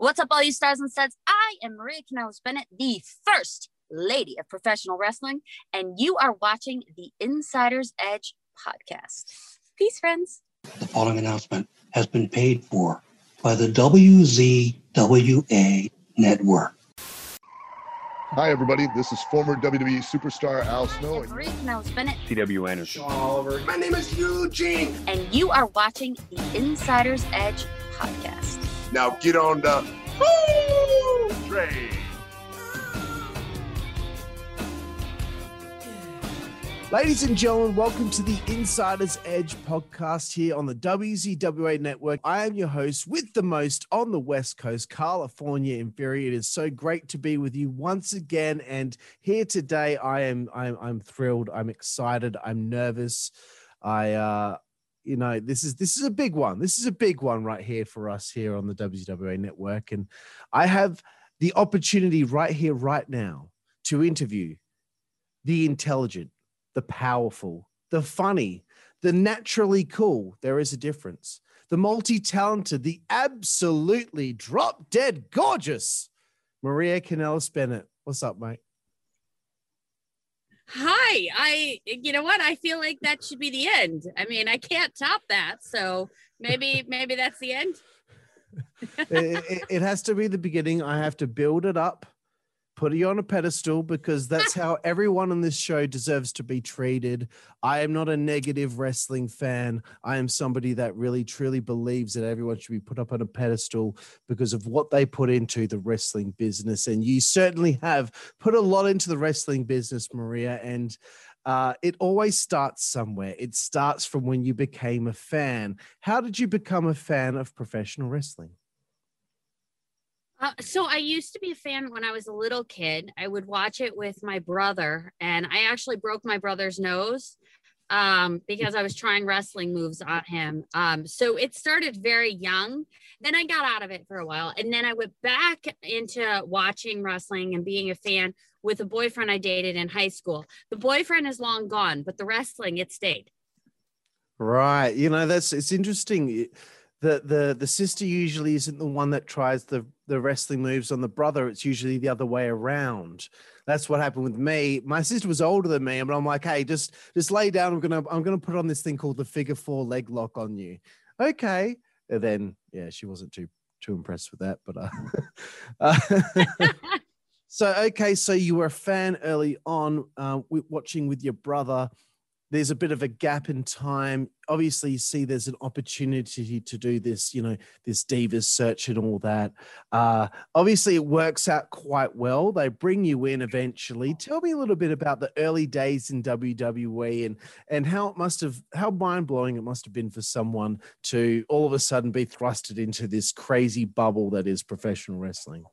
What's up, all you stars and studs? I am Maria Kanellis Bennett, the first lady of professional wrestling, and you are watching the Insider's Edge podcast. Peace, friends. The following announcement has been paid for by the WZWA Network. Hi, everybody. This is former WWE superstar Al Snow. I'm Maria Kanellis Bennett, T.W. Anderson. Sean Oliver. My name is Eugene. and you are watching the Insider's Edge podcast. Now get on the Trey. Ladies and gentlemen, welcome to the Insider's Edge podcast here on the WZWA network. I am your host with the most on the West Coast, California Inferior. It is so great to be with you once again. And here today, I am I'm, I'm thrilled. I'm excited. I'm nervous. I uh you know this is this is a big one. This is a big one right here for us here on the WZWA network. And I have the opportunity right here, right now, to interview the intelligent the powerful, the funny, the naturally cool. There is a difference. The multi talented, the absolutely drop dead gorgeous Maria Kanellis Bennett. What's up, mate? Hi, I you know what? I feel like that should be the end. I mean, I can't top that. So maybe maybe that's the end. it, it- it has to be the beginning. I have to build it up, put you on a pedestal because that's how everyone on this show deserves to be treated. I am not a negative wrestling fan. I am somebody that really truly believes that everyone should be put up on a pedestal because of what they put into the wrestling business. And you certainly have put a lot into the wrestling business, Maria. And uh, it always starts somewhere. It starts from when you became a fan. How did you become a fan of professional wrestling? Uh, so I used to be a fan when I was a little kid. I would watch it with my brother, and I actually broke my brother's nose um, because I was trying wrestling moves on him. Um, so it started very young. Then I got out of it for a while, and then I went back into watching wrestling and being a fan with a boyfriend I dated in high school. The boyfriend is long gone, but the wrestling it stayed. Right. You know, that's it's interesting. The the the sister usually isn't the one that tries the the wrestling moves on the brother. It's usually the other way around. That's what happened with me. My sister was older than me, but I'm like, hey, just just lay down. I'm gonna I'm gonna put on this thing called the figure four leg lock on you. Okay. And then yeah, she wasn't too too impressed with that, but uh, uh So okay, so you were a fan early on, uh, watching with your brother. There's a bit of a gap in time. Obviously, you see there's an opportunity to do this, you know, this divas search and all that. Uh, obviously, it works out quite well. They bring you in eventually. Tell me a little bit about the early days in WWE and and how it must have, how mind blowing it must have been for someone to all of a sudden be thrusted into this crazy bubble that is professional wrestling.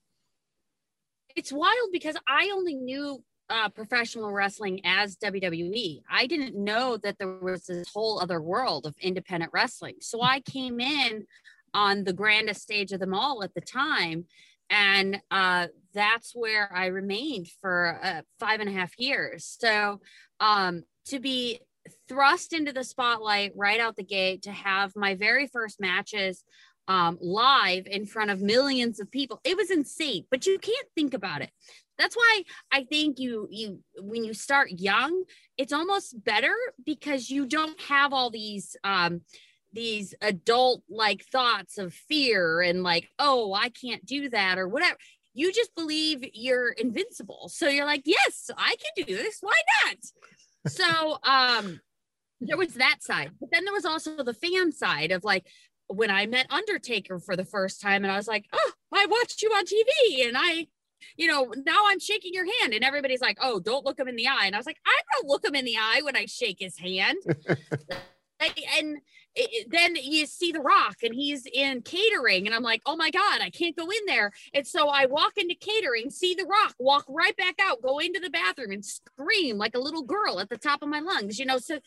it's wild because I only knew uh, professional wrestling as WWE. I didn't know that there was this whole other world of independent wrestling. So I came in on the grandest stage of them all at the time. And uh, that's where I remained for uh, five and a half years. So um, to be thrust into the spotlight right out the gate, to have my very first matches um, live in front of millions of people. It was insane, but you can't think about it. That's why I think you you when you start young, it's almost better because you don't have all these um, these adult like thoughts of fear and like oh I can't do that or whatever. You just believe you're invincible, so you're like yes I can do this. Why not? So um, there was that side, but then there was also the fan side of like when I met Undertaker for the first time, and I was like, oh, I watched you on TV, and I, you know, now I'm shaking your hand, and everybody's like, oh, don't look him in the eye, and I was like, I don't look him in the eye when I shake his hand. And then you see the rock and he's in catering and i'm like oh my god i can't go in there. And so i walk into catering see the rock walk right back out go into the bathroom and scream like a little girl at the top of my lungs you know? So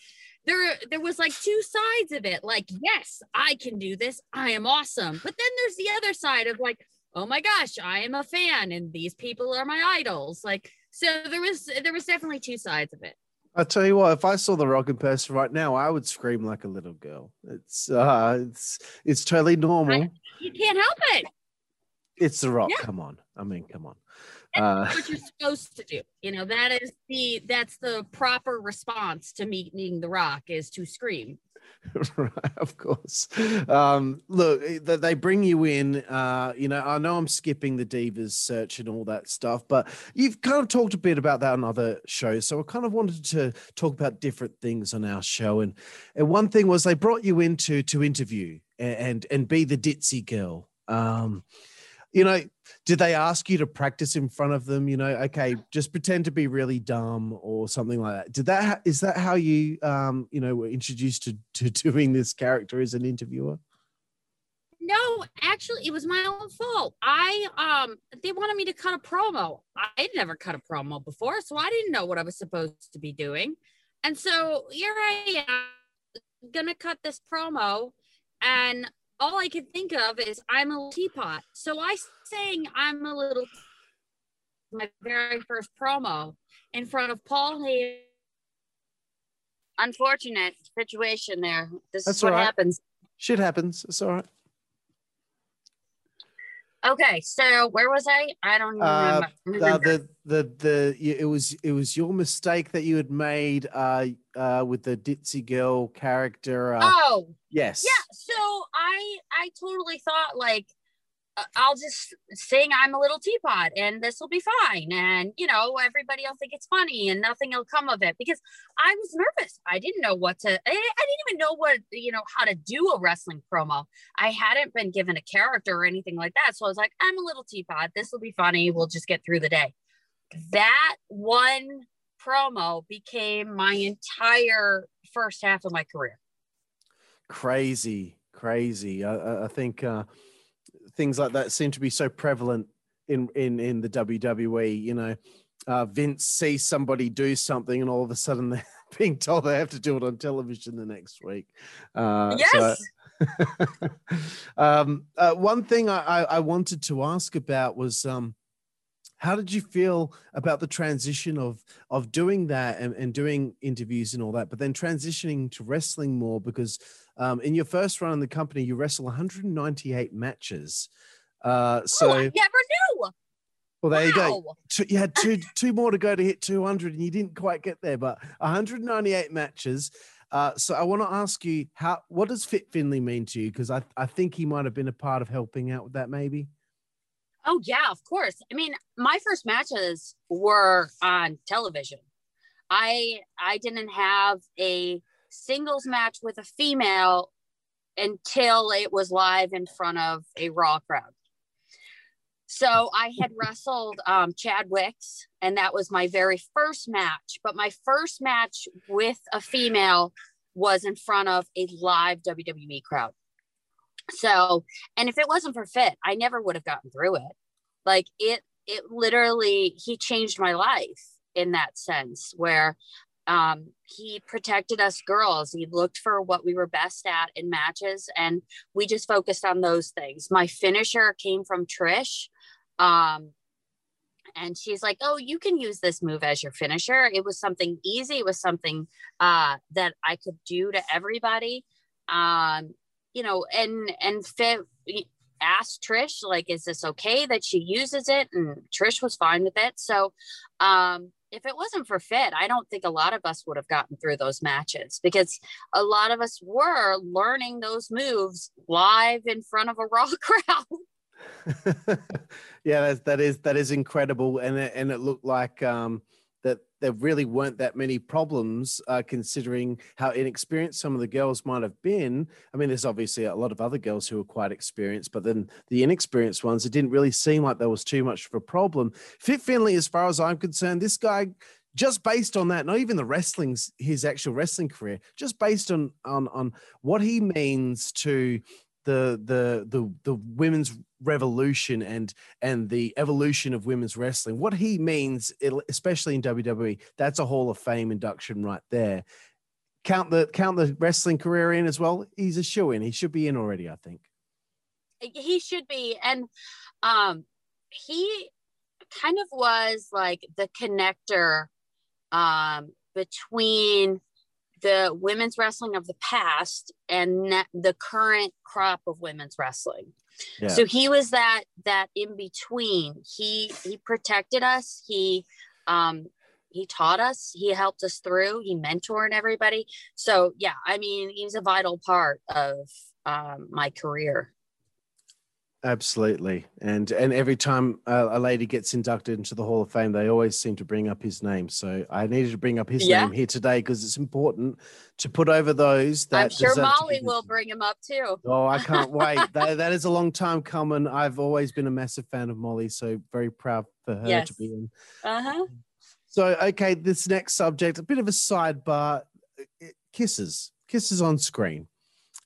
there there was like two sides of it like yes i can do this. I am awesome. But then there's the other side of like oh my gosh i am a fan and these people are my idols like so there was there was definitely two sides of it I tell you what, if I saw the rock in person right now, I would scream like a little girl. It's uh it's it's totally normal. you can't help it It's The Rock. Yeah. Come on. I mean, come on. That's Uh, what you're supposed to do. You know, that is the that's the proper response to meeting the rock is to scream. right, of course. Um, look, eh, they bring you in. Uh, you know, I know I'm skipping the divas search and all that stuff, but you've kind of talked a bit about that on other shows. So I kind of wanted to talk about different things on our show. And and one thing was they brought you in to to interview and and, and be the ditzy girl. Um, you know, did they ask you to practice in front of them? You know, okay, just pretend to be really dumb or something like that. Did that ha- is that how you um you know were introduced to to doing this character as an interviewer? No, actually, it was my own fault. I um they wanted me to cut a promo. I had never cut a promo before, so I didn't know what I was supposed to be doing. And so here I am gonna cut this promo, and all I could think of is I'm a teapot. So I sang I'm a little my very first promo in front of Paul Heyman. Unfortunate situation there. This That's is what right. happens. Shit happens. It's all right. Okay, so where was I? I don't even Uh, remember. Uh, the the the it was it was your mistake that you had made uh uh with the ditzy girl character. Uh, oh, yes. yeah. So I I totally thought like uh, I'll just sing I'm a little teapot and this will be fine and you know everybody will think it's funny and nothing will come of it because I was nervous. I didn't know what to I, I didn't even know what you know how to do a wrestling promo. I hadn't been given a character or anything like that. So I was like I'm a little teapot. This will be funny. We'll just get through the day. That one promo became my entire first half of my career. Crazy, crazy. I- I, think uh, things like that seem to be so prevalent in in in the WWE. You know, uh, Vince sees somebody do something, and all of a sudden they're being told they have to do it on television the next week. Uh, so- yes. um, uh, one thing I, I, I wanted to ask about was um, how did you feel about the transition of of doing that and, and doing interviews and all that, but then transitioning to wrestling more because um, in your first run in the company you wrestle 198 matches. Uh, so oh, I never knew. well, there you go. Two, you had two two more to go to hit 200, and you didn't quite get there. But 198 matches. Uh, so I want to ask you, how what does Fit Finlay mean to you? Because I I think he might have been a part of helping out with that, maybe. Oh yeah, of course. I mean, my first matches were on television. I I didn't have a singles match with a female until it was live in front of a raw crowd. So I had wrestled um, Chad Wicks, and that was my very first match. But my first match with a female was in front of a live WWE crowd. So, and if it wasn't for Fit, I never would have gotten through it. Like it, it literally, he changed my life in that sense where um, he protected us girls. He looked for what we were best at in matches, and we just focused on those things. My finisher came from Trish. Um, and she's like, "Oh, you can use this move as your finisher." It was something easy. It was something uh, that I could do to everybody. Um, you know, and and Fit asked Trish, like, "Is this okay that she uses it?" And Trish was fine with it. So, um, if it wasn't for Fit, I don't think a lot of us would have gotten through those matches because a lot of us were learning those moves live in front of a raw crowd. yeah, that's, that is that is incredible, and it, and it looked like um, there really weren't that many problems, uh, considering how inexperienced some of the girls might have been. I mean, there's obviously a lot of other girls who are quite experienced, but then the inexperienced ones, it didn't really seem like there was too much of a problem. Fit Finlay, as far as I'm concerned, this guy just based on that, not even the wrestling's his actual wrestling career, just based on on on what he means to the the the the women's revolution and and the evolution of women's wrestling. What he means especially in WWE that's a hall of fame induction right there. Count the count the wrestling career in as well. He's a shoe in he should be in already i think. He should be. And um he kind of was like the connector um between the women's wrestling of the past and the current crop of women's wrestling Yeah. So he was that that in between. He he protected us. He um he taught us. He helped us through. He mentored everybody. So yeah, I mean, he's a vital part of um, my career. Absolutely, and and every time a, a, lady gets inducted into the Hall of Fame, they always seem to bring up his name. So I needed to bring up his Yeah. name here today because it's important to put over those that. I'm sure Molly will bring him up too. Oh, I can't wait. that, that is a long time coming. I've always been a massive fan of Molly, so very proud for her to be in. Uh huh. So, okay, this next subject, a bit of a sidebar uh, kisses, kisses on screen.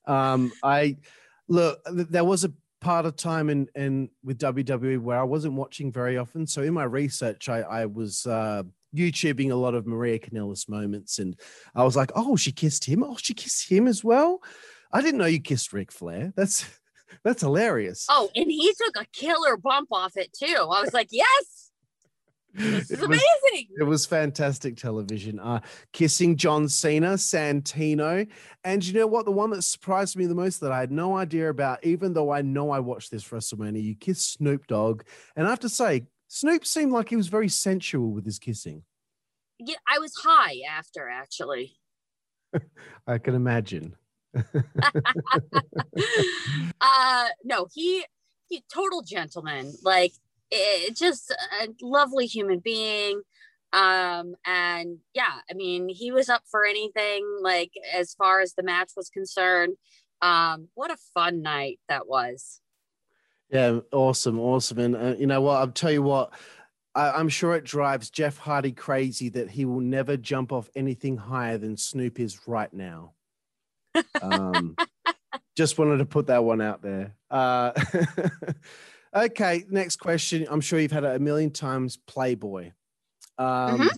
Um, I look, there was a part of time in, in with WWE where I wasn't watching very often. So, in my research, I, I was uh, YouTubing a lot of Maria Kanellis moments, and I was like, oh, she kissed him. Oh, she kissed him as well. I didn't know you kissed Ric Flair. That's that's hilarious. Oh, and he took a killer bump off it too. I was like, yes, this is It was- amazing. It was fantastic television. Uh, kissing John Cena, Santino, and you know what? The one that surprised me the most that I had no idea about, even though I know I watched this WrestleMania, you kiss Snoop Dogg, and I have to say, Snoop seemed like he was very sensual with his kissing. Yeah, I was high after actually. I can imagine. uh no he he total gentleman like it, just a lovely human being um and yeah i mean he was up for anything like as far as the match was concerned um what a fun night that was Yeah, awesome, awesome. And uh, you know what? I'll tell you what. I, I'm sure it drives Jeff Hardy crazy that he will never jump off anything higher than Snoop is right now. Um, just wanted to put that one out there. Uh, okay, next question. I'm sure you've had it a million times. Playboy. Um,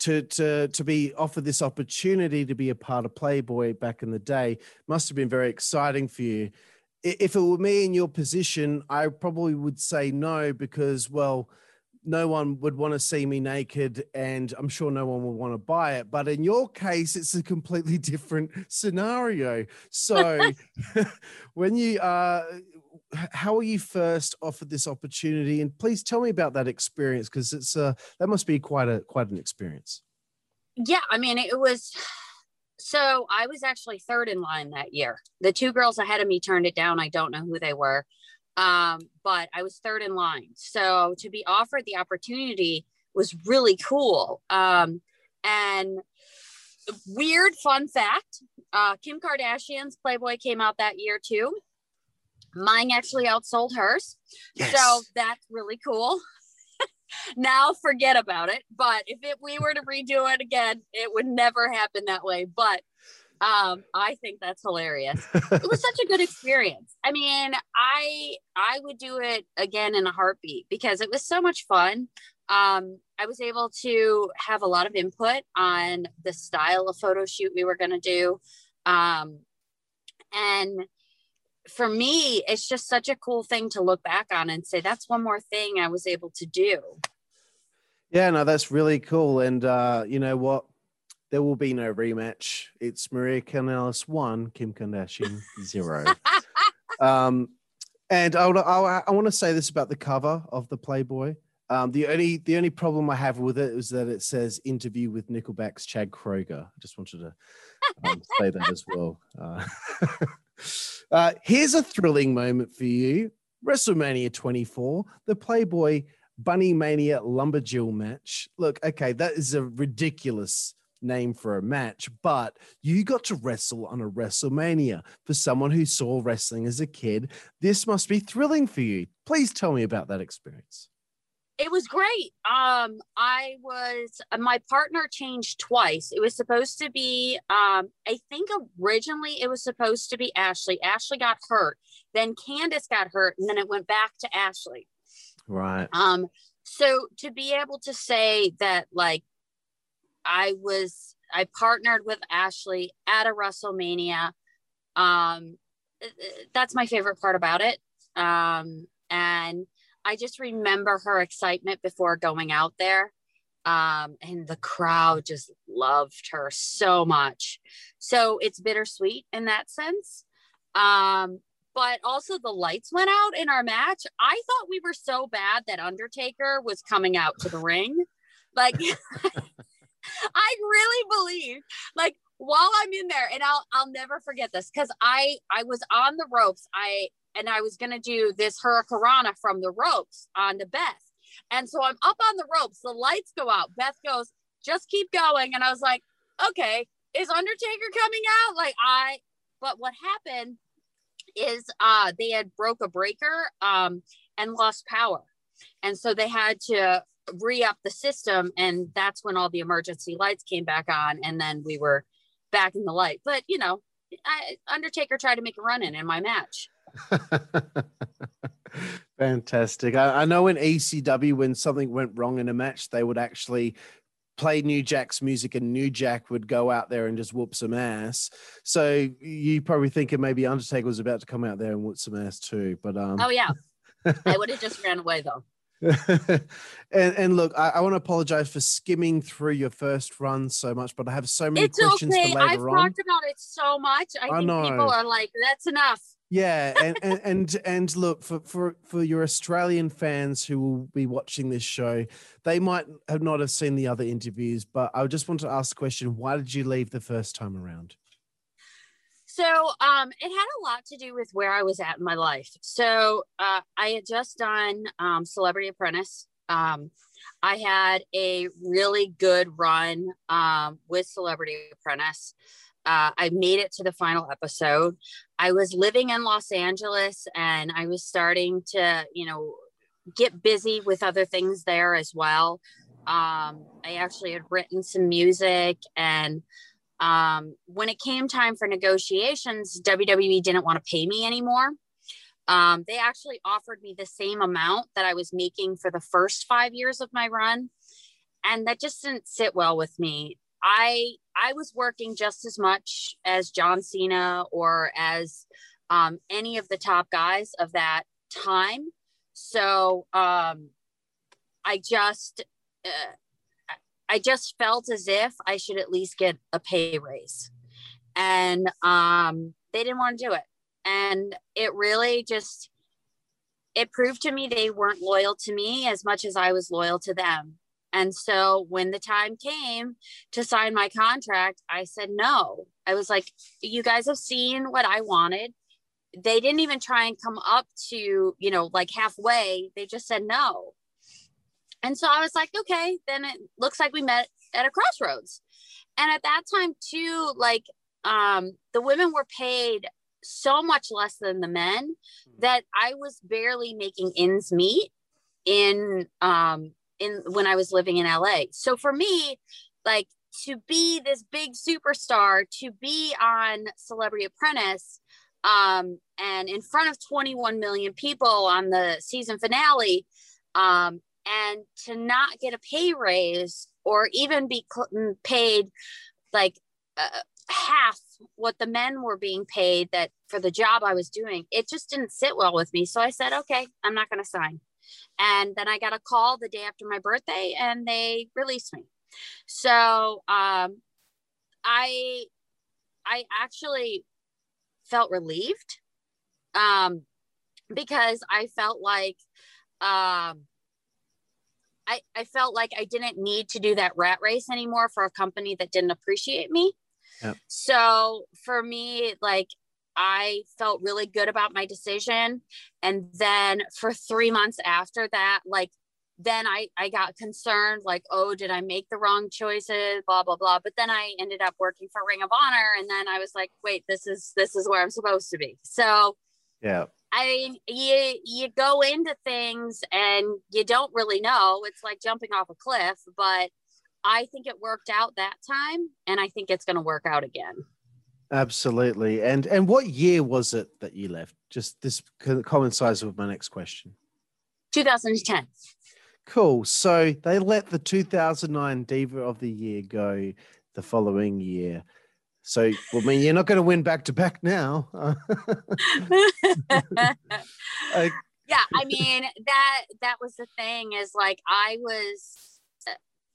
To, to to be offered this opportunity to be a part of Playboy back in the day must have been very exciting for you if it were me in your position, I probably would say no because, well, no one would want to see me naked, and I'm sure no one would want to buy it. But in your case, it's a completely different scenario. So, when you uh, h- how were you first offered this opportunity? And please tell me about that experience because it's uh, that must be quite a quite an experience. yeah i mean it was so i was actually third in line that year the two girls ahead of me turned it down i don't know who they were um, but i was third in line so to be offered the opportunity was really cool um, and weird fun fact uh, kim kardashian's playboy came out that year too mine actually outsold hers so that's really cool. now forget about it. But if it, we were to redo it again, it would never happen that way. But um, I think that's hilarious. It was such a good experience. I mean, I I would do it again in a heartbeat because it was so much fun. Um, I was able to have a lot of input on the style of photo shoot we were going to do. Um, and for me, it's just such a cool thing to look back on and say, that's one more thing I was able to do. Yeah, no, that's really cool. And uh, you know what? There will be no rematch. It's Maria Kanellis one, Kim Kardashian zero. um, and I, I, I want to say this about the cover of the Playboy. Um, the only the only problem I have with it is that it says interview with Nickelback's Chad Kroeger. I just wanted to um, say that as well. Uh, uh, here's a thrilling moment for you: WrestleMania 24, the Playboy Bunny Mania Lumberjill match. Look, okay, that is a ridiculous name for a match, but you got to wrestle on a WrestleMania. For someone who saw wrestling as a kid, this must be thrilling for you. Please tell me about that experience. It was great. Um, I was uh, my partner changed twice. It was supposed to be, um, I think originally it was supposed to be Ashley. Ashley got hurt, then Candice got hurt, and then it went back to Ashley. Right. Um, so to be able to say that, like, I was, I partnered with Ashley at a WrestleMania. Um, uh, uh, that's my favorite part about it. Um, and I just remember her excitement before going out there. Um, and the crowd just loved her so much. So it's bittersweet in that sense. Um, but also the lights went out in our match. I thought we were so bad that Undertaker was coming out to the ring. Like I really believe like while I'm in there and I'll I'll never forget this cuz I I was on the ropes. I and I was going to do this hurricanrana from the ropes on the Beth. And so I'm up on the ropes. The lights go out. Beth goes, "Just keep going." And I was like, "Okay, is Undertaker coming out?" Like I but what happened is uh they had broke a breaker um and lost power. And so they had to re-up the system and that's when all the emergency lights came back on and then we were back in the light. But you know, I, Undertaker tried to make a run in in my match. Fantastic. I, I, know in ECW, when something went wrong in a match, they would actually play New Jack's music and New Jack would go out there and just whoop some ass. So you probably thinking maybe Undertaker was about to come out there and whoop some ass too. But um Oh yeah. I would have just ran away though. and, and look, I, I, want to apologize for skimming through your first run so much, but I have so many it's questions okay. for later I've on. talked about it so much. I, I think know. people are like, that's enough. Yeah, and, and and and look for for for your Australian fans who will be watching this show, they might have not have seen the other interviews, but I just want to ask the question: Why did you leave the first time around? So um, it had a lot to do with where I was at in my life. So uh, I had just done um, Celebrity Apprentice. Um, I had a really good run um, with Celebrity Apprentice. Uh, I made it to the final episode. I was living in Los Angeles and I was starting to, you know, get busy with other things there as well. Um, I actually had written some music and um, when it came time for negotiations, WWE didn't want to pay me anymore. Um, they actually offered me the same amount that I was making for the first five years of my run. And that just didn't sit well with me. I I was working just as much as John Cena or as um, any of the top guys of that time. So um, I just uh, I just felt as if I should at least get a pay raise, and um, they didn't want to do it, and it really just it proved to me they weren't loyal to me as much as I was loyal to them. And so when the time came to sign my contract, I said no. I was like, you guys have seen what I wanted. They didn't even try and come up to, you know, like halfway. They just said no. And so I was like, okay, then it looks like we met at a crossroads. And at that time, too, like um, the women were paid so much less than the men that I was barely making ends meet in um, in when I was living in LA. So for me, like to be this big superstar, to be on Celebrity Apprentice, um, and in front of 21 million people on the season finale, um, and to not get a pay raise or even be cl- paid like uh, half what the men were being paid that for the job I was doing, it just didn't sit well with me. So I said, okay, I'm not going to sign. And then I got a call the day after my birthday and they released me. So um, I I actually felt relieved um, because I felt like um, I, I felt like I didn't need to do that rat race anymore for a company that didn't appreciate me. Yep. So for me, like I felt really good about my decision. And then for three months after that, like then I, I got concerned, like, oh, did I make the wrong choices? Blah, blah, blah. But then I ended up working for Ring of Honor. And then I was like, wait, this is this is where I'm supposed to be. So Yeah. I mean, you you go into things and you don't really know. It's like jumping off a cliff, but I think it worked out that time, and I think it's going to work out again. Absolutely. And and what year was it that you left? Just this coincides with my next question. 2010. Cool. So they let the 2009 Diva of the Year go the following year. So, well, I mean, you're not going to win back to back now. Yeah, I mean that that was the thing is like I was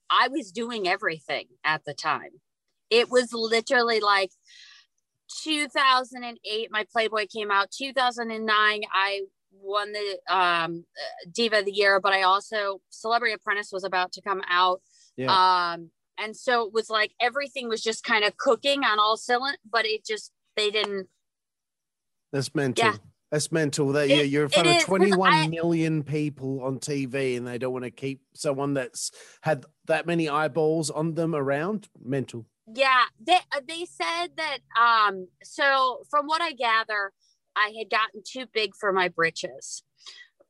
I was doing everything at the time. It was literally like 2008, my Playboy came out. 2009, I won the um, Diva of the Year, but I also Celebrity Apprentice was about to come out. Yeah. Um, and so it was like everything was just kind of cooking on all cylinders, but it just they didn't. That's mental. Yeah. That's mental. That It- you're, you're in front of is, 'cause 21 I- million people on TV and they don't want to keep someone that's had that many eyeballs on them around. Mental. Yeah, they uh, they said that. Um, so from what I gather, I had gotten too big for my britches.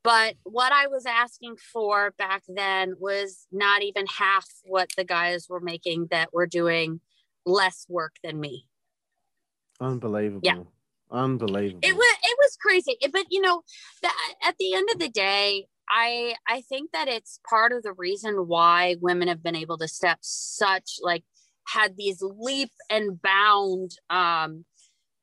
But what I was asking for back then was not even half what the guys were making that were doing less work than me. Unbelievable. yeah. Unbelievable. It was it was crazy. But you know, the, at the end of the day, I I think that it's part of the reason why women have been able to step such like had these leap and bound um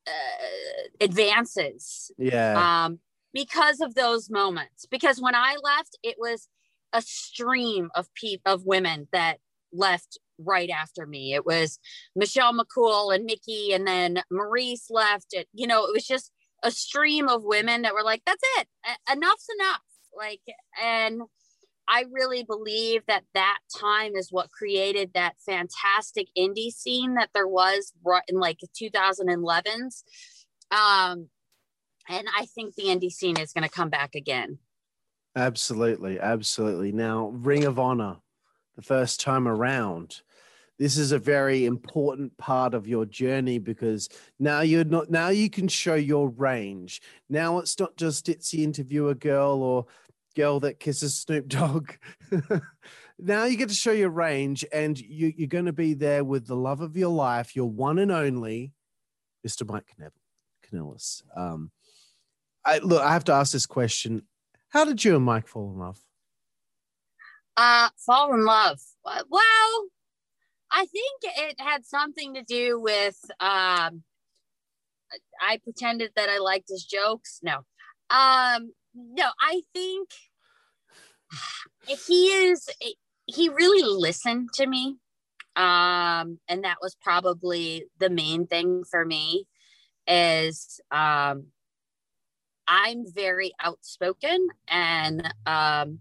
uh, advances yeah. um, because of those moments. Because when I left, it was a stream of pe- of women that left right after me. It was Michelle McCool and Mickie, and then Maryse left. It, you know, it was just a stream of women that were like, "That's it, enough's enough." Like, and I really believe that that time is what created that fantastic indie scene that there was in like 2011s. Um, and I think the indie scene is going to come back again. Absolutely, absolutely. Now, Ring of Honor, the first time around, this is a very important part of your journey because now you're not now you can show your range. Now it's not just Itzy interviewer girl or girl that kisses Snoop Dogg. now you get to show your range, and you, you're going to be there with the love of your life, your one and only, Mr. Mike Canel- Kanellis. Um, I look. I have to ask this question. How did you and Mike fall in love? Uh, fall in love. Well, I think it had something to do with um, I pretended that I liked his jokes. No, um, no, I think he is. He really listened to me, um, and that was probably the main thing for me. Is um, I'm very outspoken and um,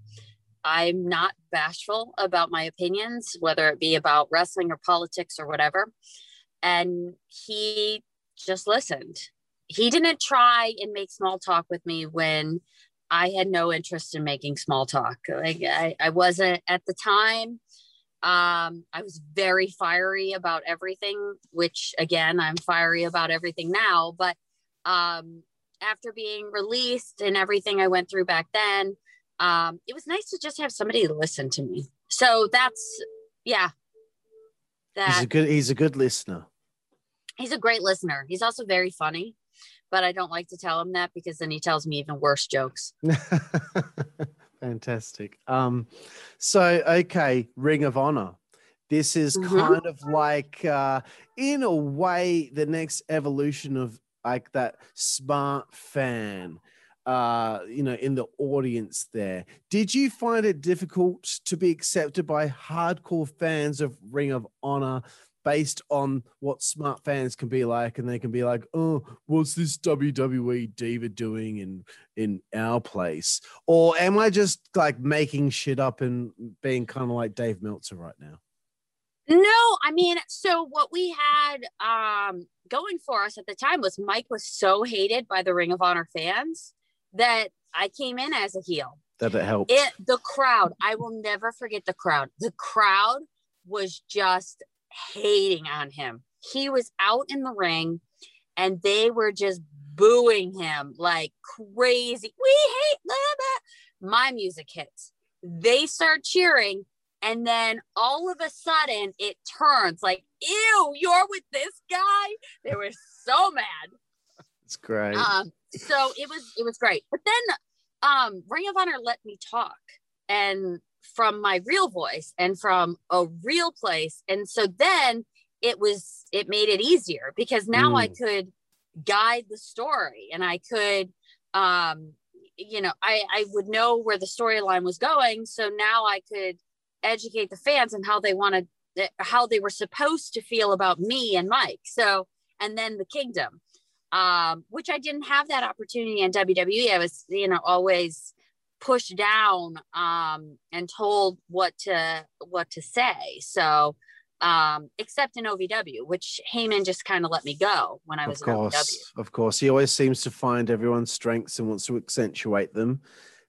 I'm not bashful about my opinions, whether it be about wrestling or politics or whatever. And he just listened. He didn't try and make small talk with me when I had no interest in making small talk. Like I, I wasn't at the time. Um, I was very fiery about everything, which again, I'm fiery about everything now. But um, after being released and everything I went through back then, um, it was nice to just have somebody listen to me. So that's yeah. He's a good. He's a good listener. he's a great listener. He's also very funny, but I don't like to tell him that because then he tells me even worse jokes. Fantastic. Um, so okay, Ring of Honor. This is Mhm. kind of like, uh, in a way, the next evolution of like that smart fan. Uh, you know, in the audience there. Did you find it difficult to be accepted by hardcore fans of Ring of Honor based on what smart fans can be like? And they can be like, oh, what's this WWE diva doing in in our place? Or am I just like making shit up and being kind of like Dave Meltzer right now? No, I mean, so what we had um, going for us at the time was Mike was so hated by the Ring of Honor fans that I came in as a heel. That it helped. It the crowd, I will never forget the crowd. The crowd was just hating on him. He was out in the ring and they were just booing him like crazy. We hate blah. my music hits. They start cheering and then all of a sudden it turns like, ew, you're with this guy. They were so mad. it's great. Um, so it was it was great. But then um Ring of Honor let me talk and from my real voice and from a real place. And so then it was it made it easier because now I could guide the story and I could um you know I I would know where the storyline was going. So now I could educate the fans and how they wanted how they were supposed to feel about me and Mike. So and then the Kingdom, um, which I didn't have that opportunity in WWE. I was, you know, always pushed down um, and told what to what to say. So um, except in OVW, which Heyman just kind of let me go when I was of in OVW. of course. He always seems to find everyone's strengths and wants to accentuate them.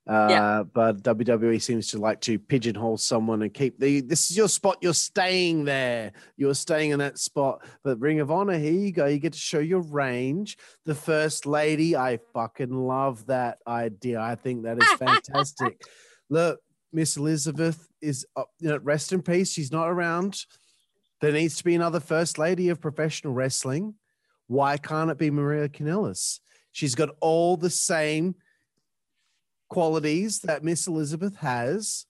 Uh, Yeah. But WWE seems to like to pigeonhole someone and keep the. This is your spot. You're staying there. You're staying in that spot. But Ring of Honor, here you go. You get to show your range. The First Lady. I fucking love that idea. I think that is fantastic. Look, Miss Elizabeth is, uh, you know, rest in peace. She's not around. There needs to be another First Lady of professional wrestling. Why can't it be Maria Kanellis? She's got all the same qualities that Miss Elizabeth has.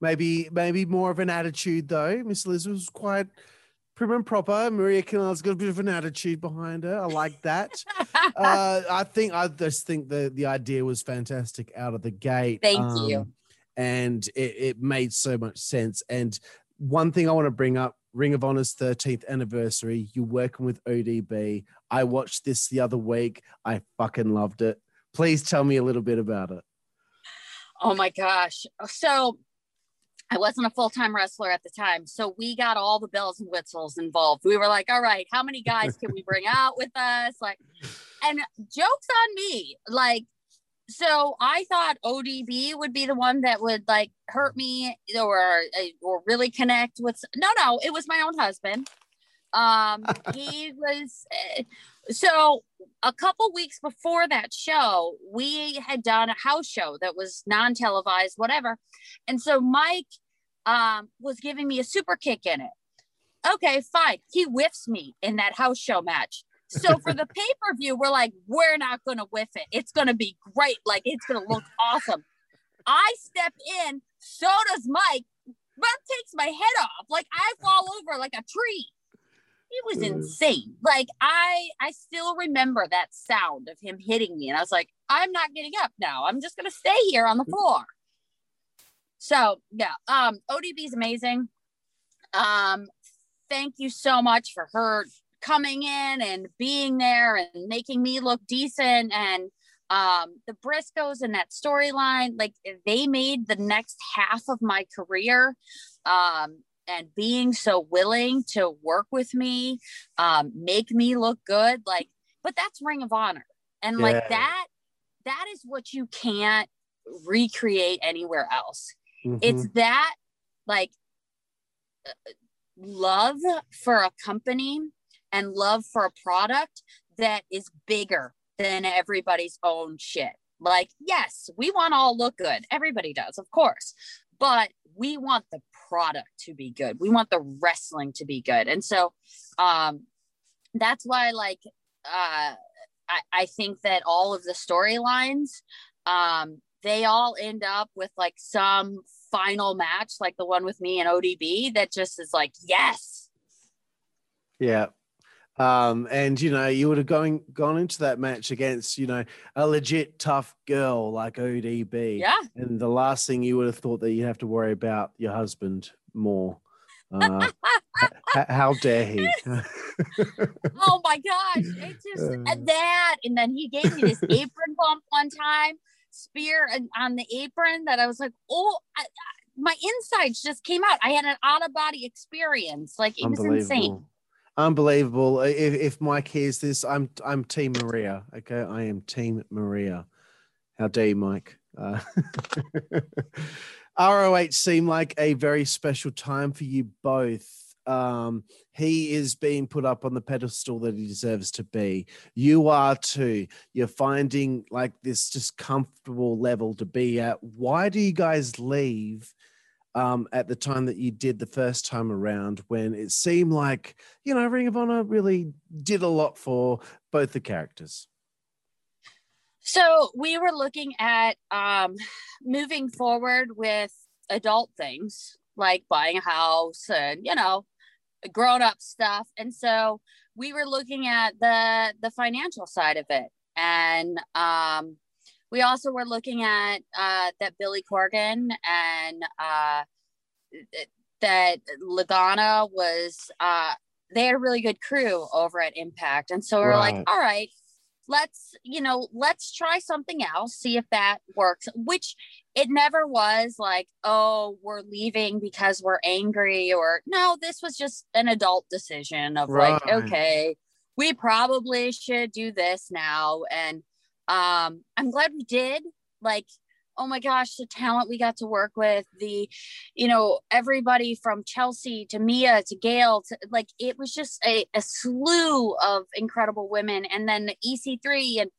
Maybe, maybe more of an attitude though. Miss Elizabeth was quite prim and proper. Maria Kanellis got a bit of an attitude behind her. I like that. uh, I think I just think the the idea was fantastic out of the gate. Thank you. Um, And it, it made so much sense. And one thing I want to bring up Ring of Honor's 13th anniversary. You're working with ODB. I watched this the other week. I fucking loved it. Please tell me a little bit about it. Oh my gosh. So I wasn't a full time wrestler at the time. So we got all the bells and whistles involved. We were like, all right, how many guys can we bring out with us? Like, and jokes on me. Like, so I thought ODB would be the one that would like hurt me or or really connect with. No, no, it was my own husband. Um, he was uh, so a couple weeks before that show, we had done a house show that was non-televised, whatever. And so Mike um, was giving me a super kick in it. Okay, fine. He whiffs me in that house show match. So for the pay-per-view, we're like, we're not gonna whiff it. It's gonna be great. Like it's gonna look awesome. I step in, so does Mike. Beth takes my head off. Like I fall over like a tree. It was insane. Like I I still remember that sound of him hitting me. And I was like, I'm not getting up now. I'm just gonna stay here on the floor. So yeah, um ODB is amazing. Um thank you so much for her coming in and being there and making me look decent and um the briscoes and that storyline like they made the next half of my career um and being so willing to work with me um make me look good like but that's ring of honor. And like that that is what you can't recreate anywhere else. Mhm. it's that like uh, love for a company and love for a product that is bigger than everybody's own shit. Like yes we want to all look good. Everybody does of course. But we want the product to be good. We want the wrestling to be good. And so um that's why like uh i, I think that all of the storylines um they all end up with like some final match like the one with me and odb that just is like yes! Yeah. Um, and you know, you would have going gone into that match against, you know, a legit tough girl like ODB. yeah And the last thing you would have thought that you'd have to worry about your husband more. Uh, h- how dare he? oh my gosh it just Uh. that and then he gave me this apron bump one time spear and- on the apron that i was like oh I, I- my insides just came out i had an out of body experience like it was insane Unbelievable. If, if Mike hears this, I'm I'm Team Maria. Okay, I am Team Maria. How dare you, Mike? Uh, ROH seemed like a very special time for you both. Um, he is being put up on the pedestal that he deserves to be. You are too. You're finding like this just comfortable level to be at. Why do you guys leave? Um, at the time that you did the first time around when it seemed like, you know, Ring of Honor really did a lot for both the characters. So we were looking at um, moving forward with adult things like buying a house and you know grown up stuff, and so we were looking at the the financial side of it, and um, we also were looking at uh, that Billy Corgan and uh, th- that Lagana was uh, they had a really good crew over at Impact. And so we are like, all right, let's, you know, let's try something else, see if that works, which it never was like, oh, we're leaving because we're angry or no, this was just an adult decision of like, okay, we probably should do this now. And um, I'm glad we did. Like, oh my gosh, the talent we got to work with, the, you know, everybody from Chelsea to Mia to Gail to like it was just a, a slew of incredible women. And then EC3 and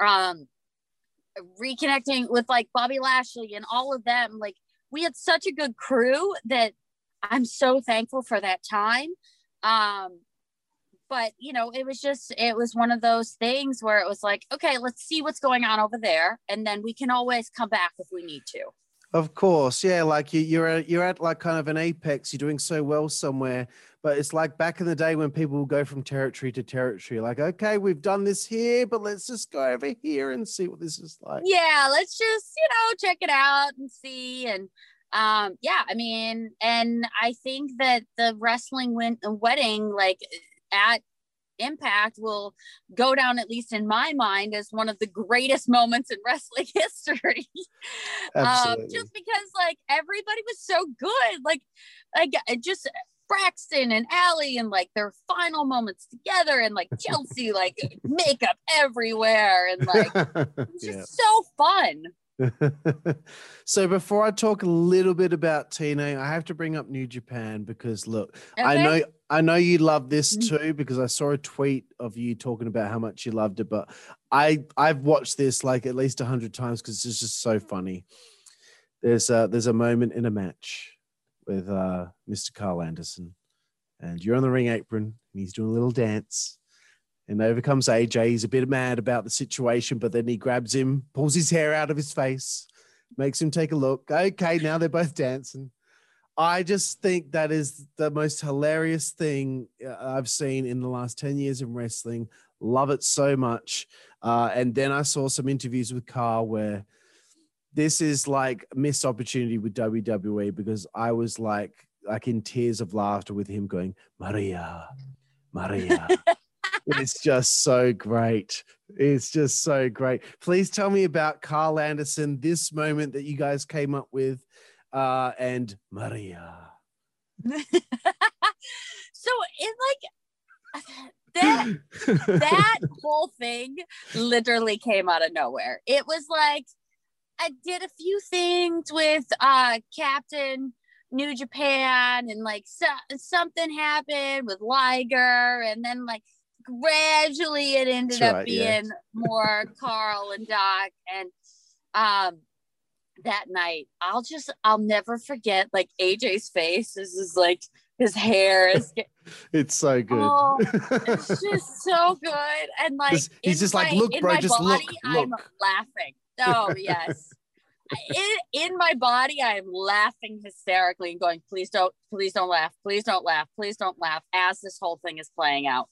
um reconnecting with like Bobby Lashley and all of them. Like we had such a good crew that I'm so thankful for that time. Um but you know, it was just it was one of those things where it was like, okay, let's see what's going on over there, and then we can always come back if we need to. Of course, yeah. Like you, you're at, you're at like kind of an apex. You're doing so well somewhere, but it's like back in the day when people go from territory to territory. Like, okay, we've done this here, but let's just go over here and see what this is like. yeah let's just you know check it out and see and um yeah i mean and i think that the wrestling win- wedding like at impact will go down at least in my mind as one of the greatest moments in wrestling history um just because like everybody was so good like like it just Braxton and Allie and like their final moments together and like Chelsea like makeup everywhere and like it was yeah. just so fun. so before I talk a little bit about TNA, I have to bring up New Japan because look, I know I know you love this Mm. too because I saw a tweet of you talking about how much you loved it, but I I've watched this like at least a hundred times because it's just so funny. There's a there's a moment in a match with uh, Mr. Karl Anderson, and you're on the ring apron and he's doing a little dance. And over comes AJ. He's a bit mad about the situation, but then he grabs him, pulls his hair out of his face, makes him take a look. Okay, now they're both dancing. I just think that is the most hilarious thing uh, I've seen in the last 10 years in wrestling. Love it so much. Uh, and then I saw some interviews with Karl where this is like a missed opportunity with WWE because I was like, like in tears of laughter with him going, Maria, Maria. it's just so great. It's just so great. Please tell me about Karl Anderson, this moment that you guys came up with, uh, and Maria. so it like that that whole thing literally came out of nowhere. It was like I did a few things with uh Captain New Japan and like so, something happened with Liger and then like gradually it ended up right, yeah. being more Karl and Doc and um that night I'll just I'll never forget like AJ's face. This is like his hair is get- it's so good. Oh, it's just so good. And like He's- just like, "Look, bro, my just look, body, I'm look." laughing. Oh yes. In, in my body i'm laughing hysterically and going please don't please don't laugh. Please don't laugh. Please don't laugh as this whole thing is playing out.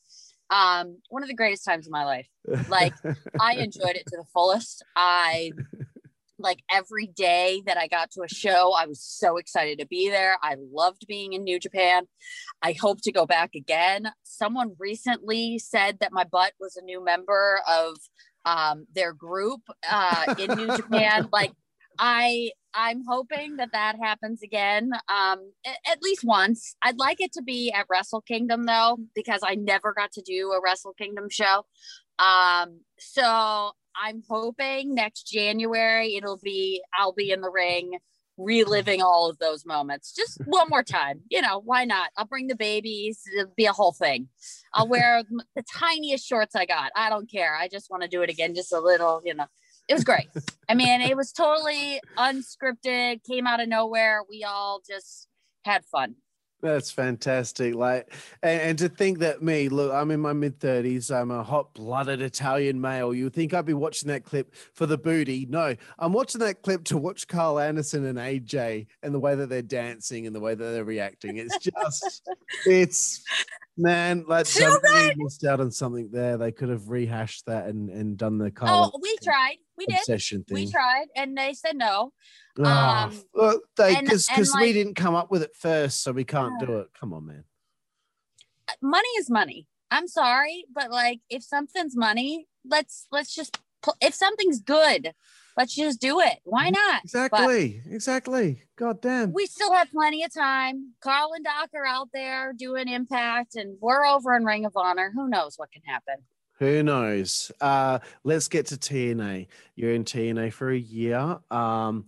Um one of the greatest times of my life. Like, I enjoyed it to the fullest. I like every day that I got to a show, I was so excited to be there. I loved being in New Japan. I hope to go back again. Someone recently said that my butt was a new member of um, their group uh, in New Japan. Like, I I'm hoping that that happens again, um, at least once. I'd like it to be at Wrestle Kingdom though, because I never got to do a Wrestle Kingdom show. Um, so I'm hoping next January it'll be I'll be in the ring reliving all of those moments just one more time. You know, why not? I'll bring the babies, it'll be a whole thing. I'll wear the tiniest shorts I got. I don't care. I just want to do it again, just a little, you know. It was great. I mean, it was totally unscripted, came out of nowhere. We all just had fun. That's fantastic. Like, and, and to think that me, look, I'm in my mid 30s. I'm a hot blooded Italian male. You think I'd be watching that clip for the booty. No, I'm watching that clip to watch Karl Anderson and AJ and the way that they're dancing and the way that they're reacting. It's just, it's, man, like missed out on something there. They could have rehashed that and, and done the Karl Oh, we tried. We did. obsession thing. We tried, and they said no. Ah, um, well, they and- because and, we didn't come up with it first, so we can't do it. Come on, man. money is money. I'm sorry, but like if something's money, let's let's just if something's good, let's just do it. Why not? Exactly. exactly. God damn. We still have plenty of time. Karl and Doc are out there doing impact, and we're over in Ring of Honor. Who knows what can happen? Who knows? Uh, let's get to TNA. You're in TNA for a year. Um,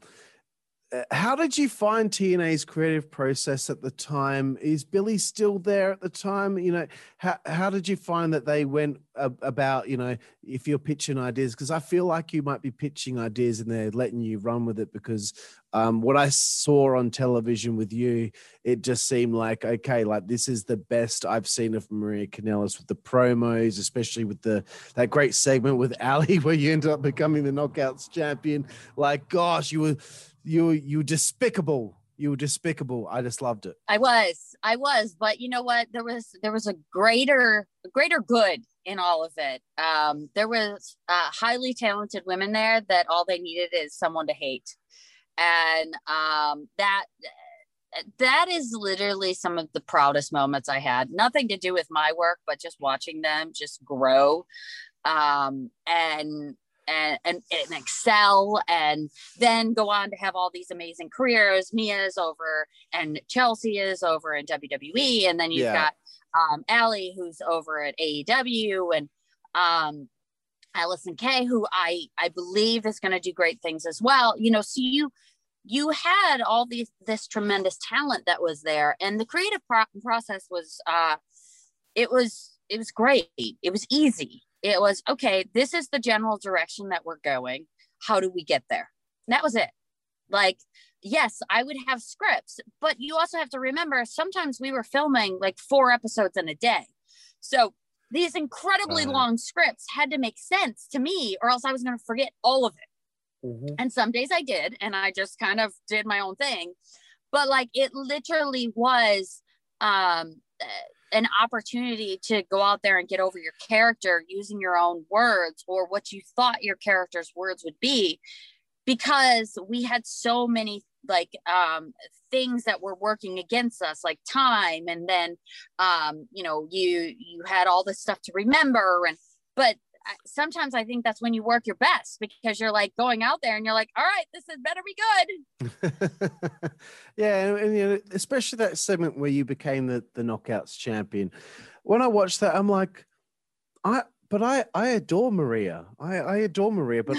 uh, how did you find TNA's creative process at the time? Is Billy still there at the time? You know, how, how did you find that they went ab- about, you know, if you're pitching ideas? Because I feel like you might be pitching ideas and they're letting you run with it. Because um, what I saw on television with you, it just seemed like, okay, like this is the best I've seen of Maria Kanellis with the promos, especially with the that great segment with Allie where you ended up becoming the Knockouts champion. Like, gosh, you were you you despicable. You were despicable. I just loved it. I was, I was, but you know what? There was there was a greater greater good in all of it. Um, there was uh, highly talented women there that all they needed is someone to hate, and um, that that is literally some of the proudest moments I had. Nothing to do with my work, but just watching them just grow um, and and, and, and excel and then go on to have all these amazing careers. Mia's over and Chelsea is over in WWE. And then you've Yeah. got um, Allie who's over at AEW and um, Allysin Kay, who I, I believe is going to do great things as well. You know, so you, you had all these, this tremendous talent that was there and the creative pro- process was, uh, it was, it was great. It was easy. It was okay this is the general direction that we're going. How do we get there? And that was it. Like yes i would have scripts but you also have to remember sometimes we were filming like four episodes in a day. So these incredibly Right. long scripts had to make sense to me or else i was going to forget all of it and some days I did, and I just kind of did my own thing. But like it literally was um, an opportunity to go out there and get over your character using your own words or what you thought your character's words would be, because we had so many like um, things that were working against us, like time, and then um, you know you you had all this stuff to remember, and but sometimes I think that's when you work your best because you're like going out there and you're like, all right, this is better be good. yeah, and, and, you know, especially that segment where you became the the knockouts champion. When I watched that, I'm like, I but I I adore Maria. I I adore Maria, but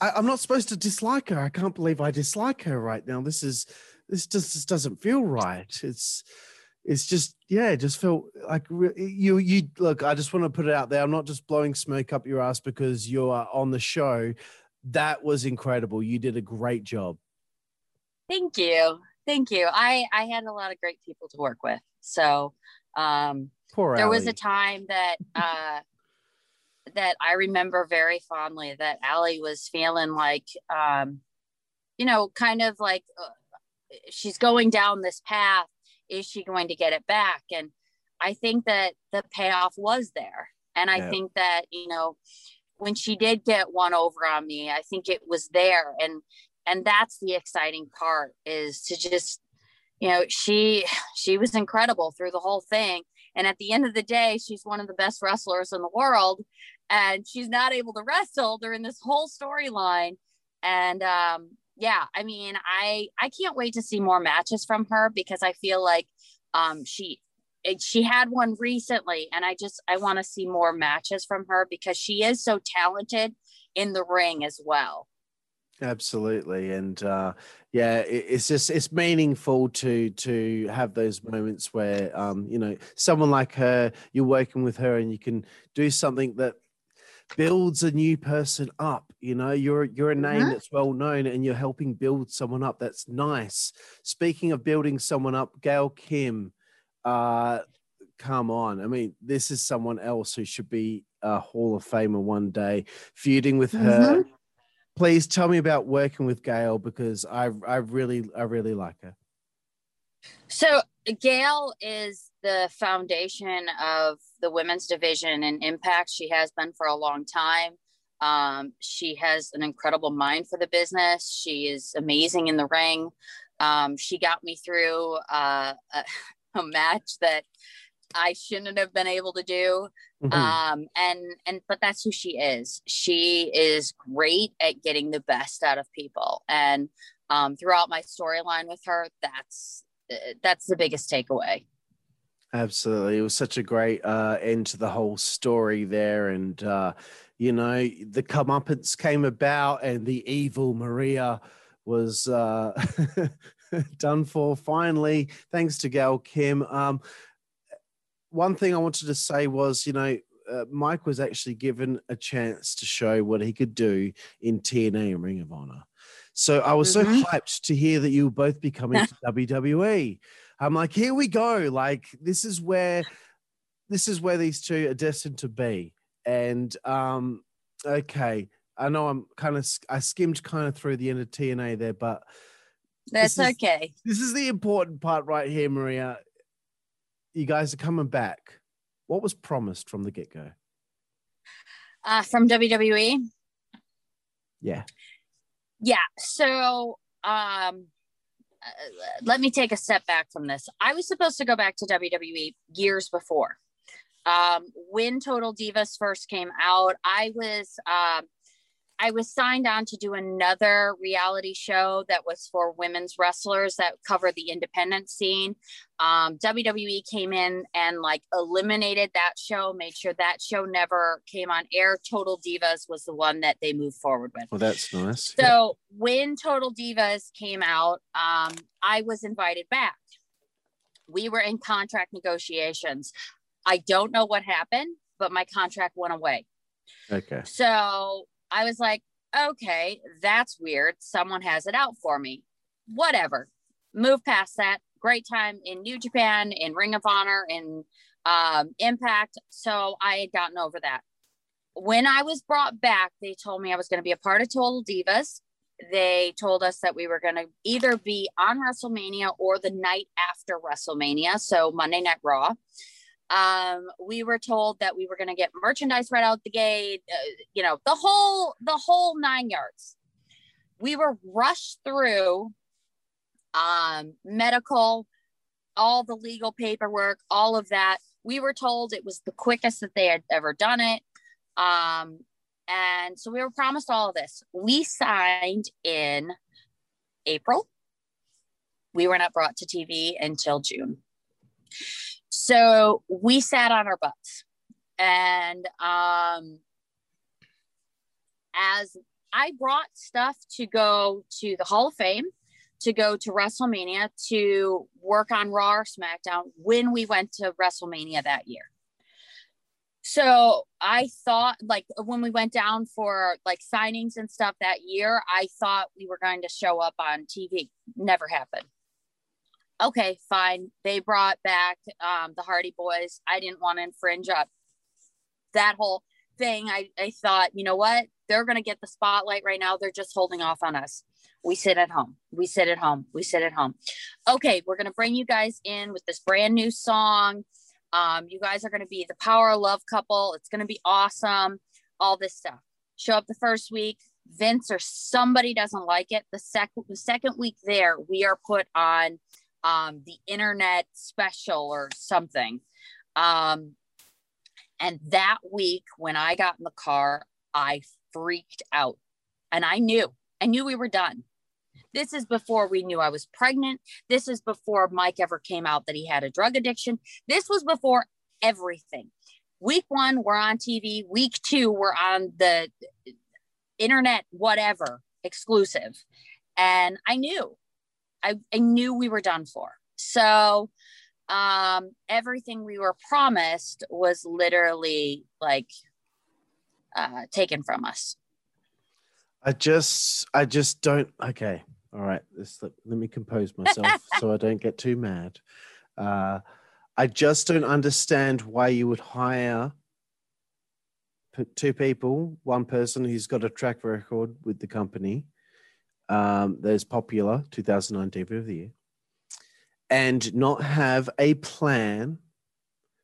I, I'm not supposed to dislike her. I can't believe I dislike her right now. This is this just doesn't feel right. It's it's just yeah, it just felt like you you look. I just want to put it out there. I'm not just blowing smoke up your ass because you are on the show. That was incredible. You did a great job. Thank you. Thank you. I I had a lot of great people to work with. So um Poor there was a time that uh that I remember very fondly that Allie was feeling like um you know kind of like uh, she's going down this path is she going to get it back and I think that the payoff was there and I Yeah. think that you know when she did get one over on me I think it was there and and that's the exciting part is to just you know she she was incredible through the whole thing and at the end of the day, she's one of the best wrestlers in the world. And she's not able to wrestle during this whole storyline. And um, yeah, I mean, I I can't wait to see more matches from her because I feel like um, she she had one recently, and I just I want to see more matches from her because she is so talented in the ring as well. Absolutely, and uh, yeah, it, it's just it's meaningful to to have those moments where um, you know someone like her, you're working with her, and you can do something that builds a new person up. You know, you're you're a name Mhm. that's well known, and you're helping build someone up. That's nice. Speaking of building someone up, Gail Kim, uh, come on. I mean, this is someone else who should be a Hall of Famer one day. Feuding with her please tell me about working with Gail because I I really I really like her. So Gail is the foundation of the women's division and Impact. She has been for a long time. Um, she has an incredible mind for the business. She is amazing in the ring. Um, she got me through uh, a, a match that I shouldn't have been able to do. Mhm. Um, and and but that's who she is. She is great at getting the best out of people. And um, throughout my storyline with her, that's uh, that's the biggest takeaway. Absolutely. It was such a great uh, end to the whole story there. And, uh, you know, the comeuppance came about and the evil Maria was uh, done for finally, thanks to Gail Kim. Um, one thing I wanted to say was, you know, uh, Mike was actually given a chance to show what he could do in TNA and Ring of Honor. So I was so Mhm. hyped to hear that you will both be coming to WWE. I'm like, here we go. Like this is where this is where these two are destined to be. And um, okay, I know I'm kind of I skimmed kind of through the end of TNA there, but That's This is- okay. this is the important part right here, Maria. You guys are coming back. What was promised from the get go? Uh, from WWE. Yeah. Yeah. So, um, let me take a step back from this. I was supposed to go back to WWE years before. Um, when Total Divas first came out, I was um, I was signed on to do another reality show that was for women's wrestlers that covered the independent scene. Um, WWE came in and like eliminated that show, made sure that show never came on air. Total Divas was the one that they moved forward with. Well, that's nice. So when Total Divas came out, um, I was invited back. We were in contract negotiations. I don't know what happened, but my contract went away. okay. So I was like, okay, that's weird. Someone has it out for me. Whatever. Move past that. Great time in New Japan, in Ring of Honor, in um, Impact. So I had gotten over that. When I was brought back, they told me I was going to be a part of Total Divas. They told us that we were going to either be on WrestleMania or the night after WrestleMania. So Monday Night Raw. Um, we were told that we were going to get merchandise right out the gate, uh, you know, the whole the whole nine yards. We were rushed through um, medical, all the legal paperwork, all of that. We were told it was the quickest that they had ever done it. Um, and so we were promised all of this. We signed in April. We were not brought to TV until June. So we sat on our butts. And um, as I brought stuff to go to the Hall of Fame, to go to WrestleMania, to work on Raw or SmackDown when we went to WrestleMania that year. So I thought, like, when we went down for like signings and stuff that year, I thought we were going to show up on TV. Never happened okay, fine. They brought back um, the Hardy Boyz. I didn't want to infringe on that whole thing. I, I thought, you know what? They're going to get the spotlight right now. They're just holding off on us. We sit at home. We sit at home. We sit at home. Okay, we're going to bring you guys in with this brand new song. Um, you guys are going to be the power of love couple. It's going to be awesome. All this stuff. Show up the first week. Vince or somebody doesn't like it. The second the second week there, we are put on um, the internet special or something. Um, and that week, when I got in the car, I freaked out and I knew, I knew we were done. This is before we knew I was pregnant. This is before Mike ever came out that he had a drug addiction. This was before everything. Week one, we're on TV. Week two, we're on the internet, whatever, exclusive. And I knew I, I knew we were done for. So um, everything we were promised was literally like uh, taken from us. I just, I just don't. Okay, all right. Let, let me compose myself so I don't get too mad. Uh, I just don't understand why you would hire two people, one person who's got a track record with the company, um, that is popular, 2009 Diva of the Year, and not have a plan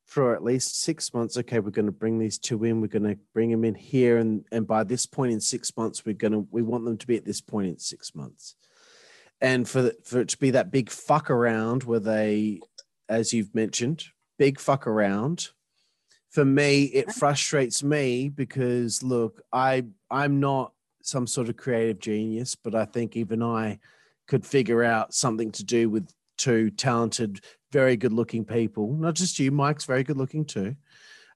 for at least six months. Okay, we're going to bring these two in. We're going to bring them in here, and and by this point in six months, we're going to we want them to be at this point in six months, and for the, for it to be that big fuck around where they, as you've mentioned, big fuck around. For me, it frustrates me because look, I I'm not some sort of creative genius, but I think even I could figure out something to do with two talented, very good looking people. Not just you, Mike's very good looking too.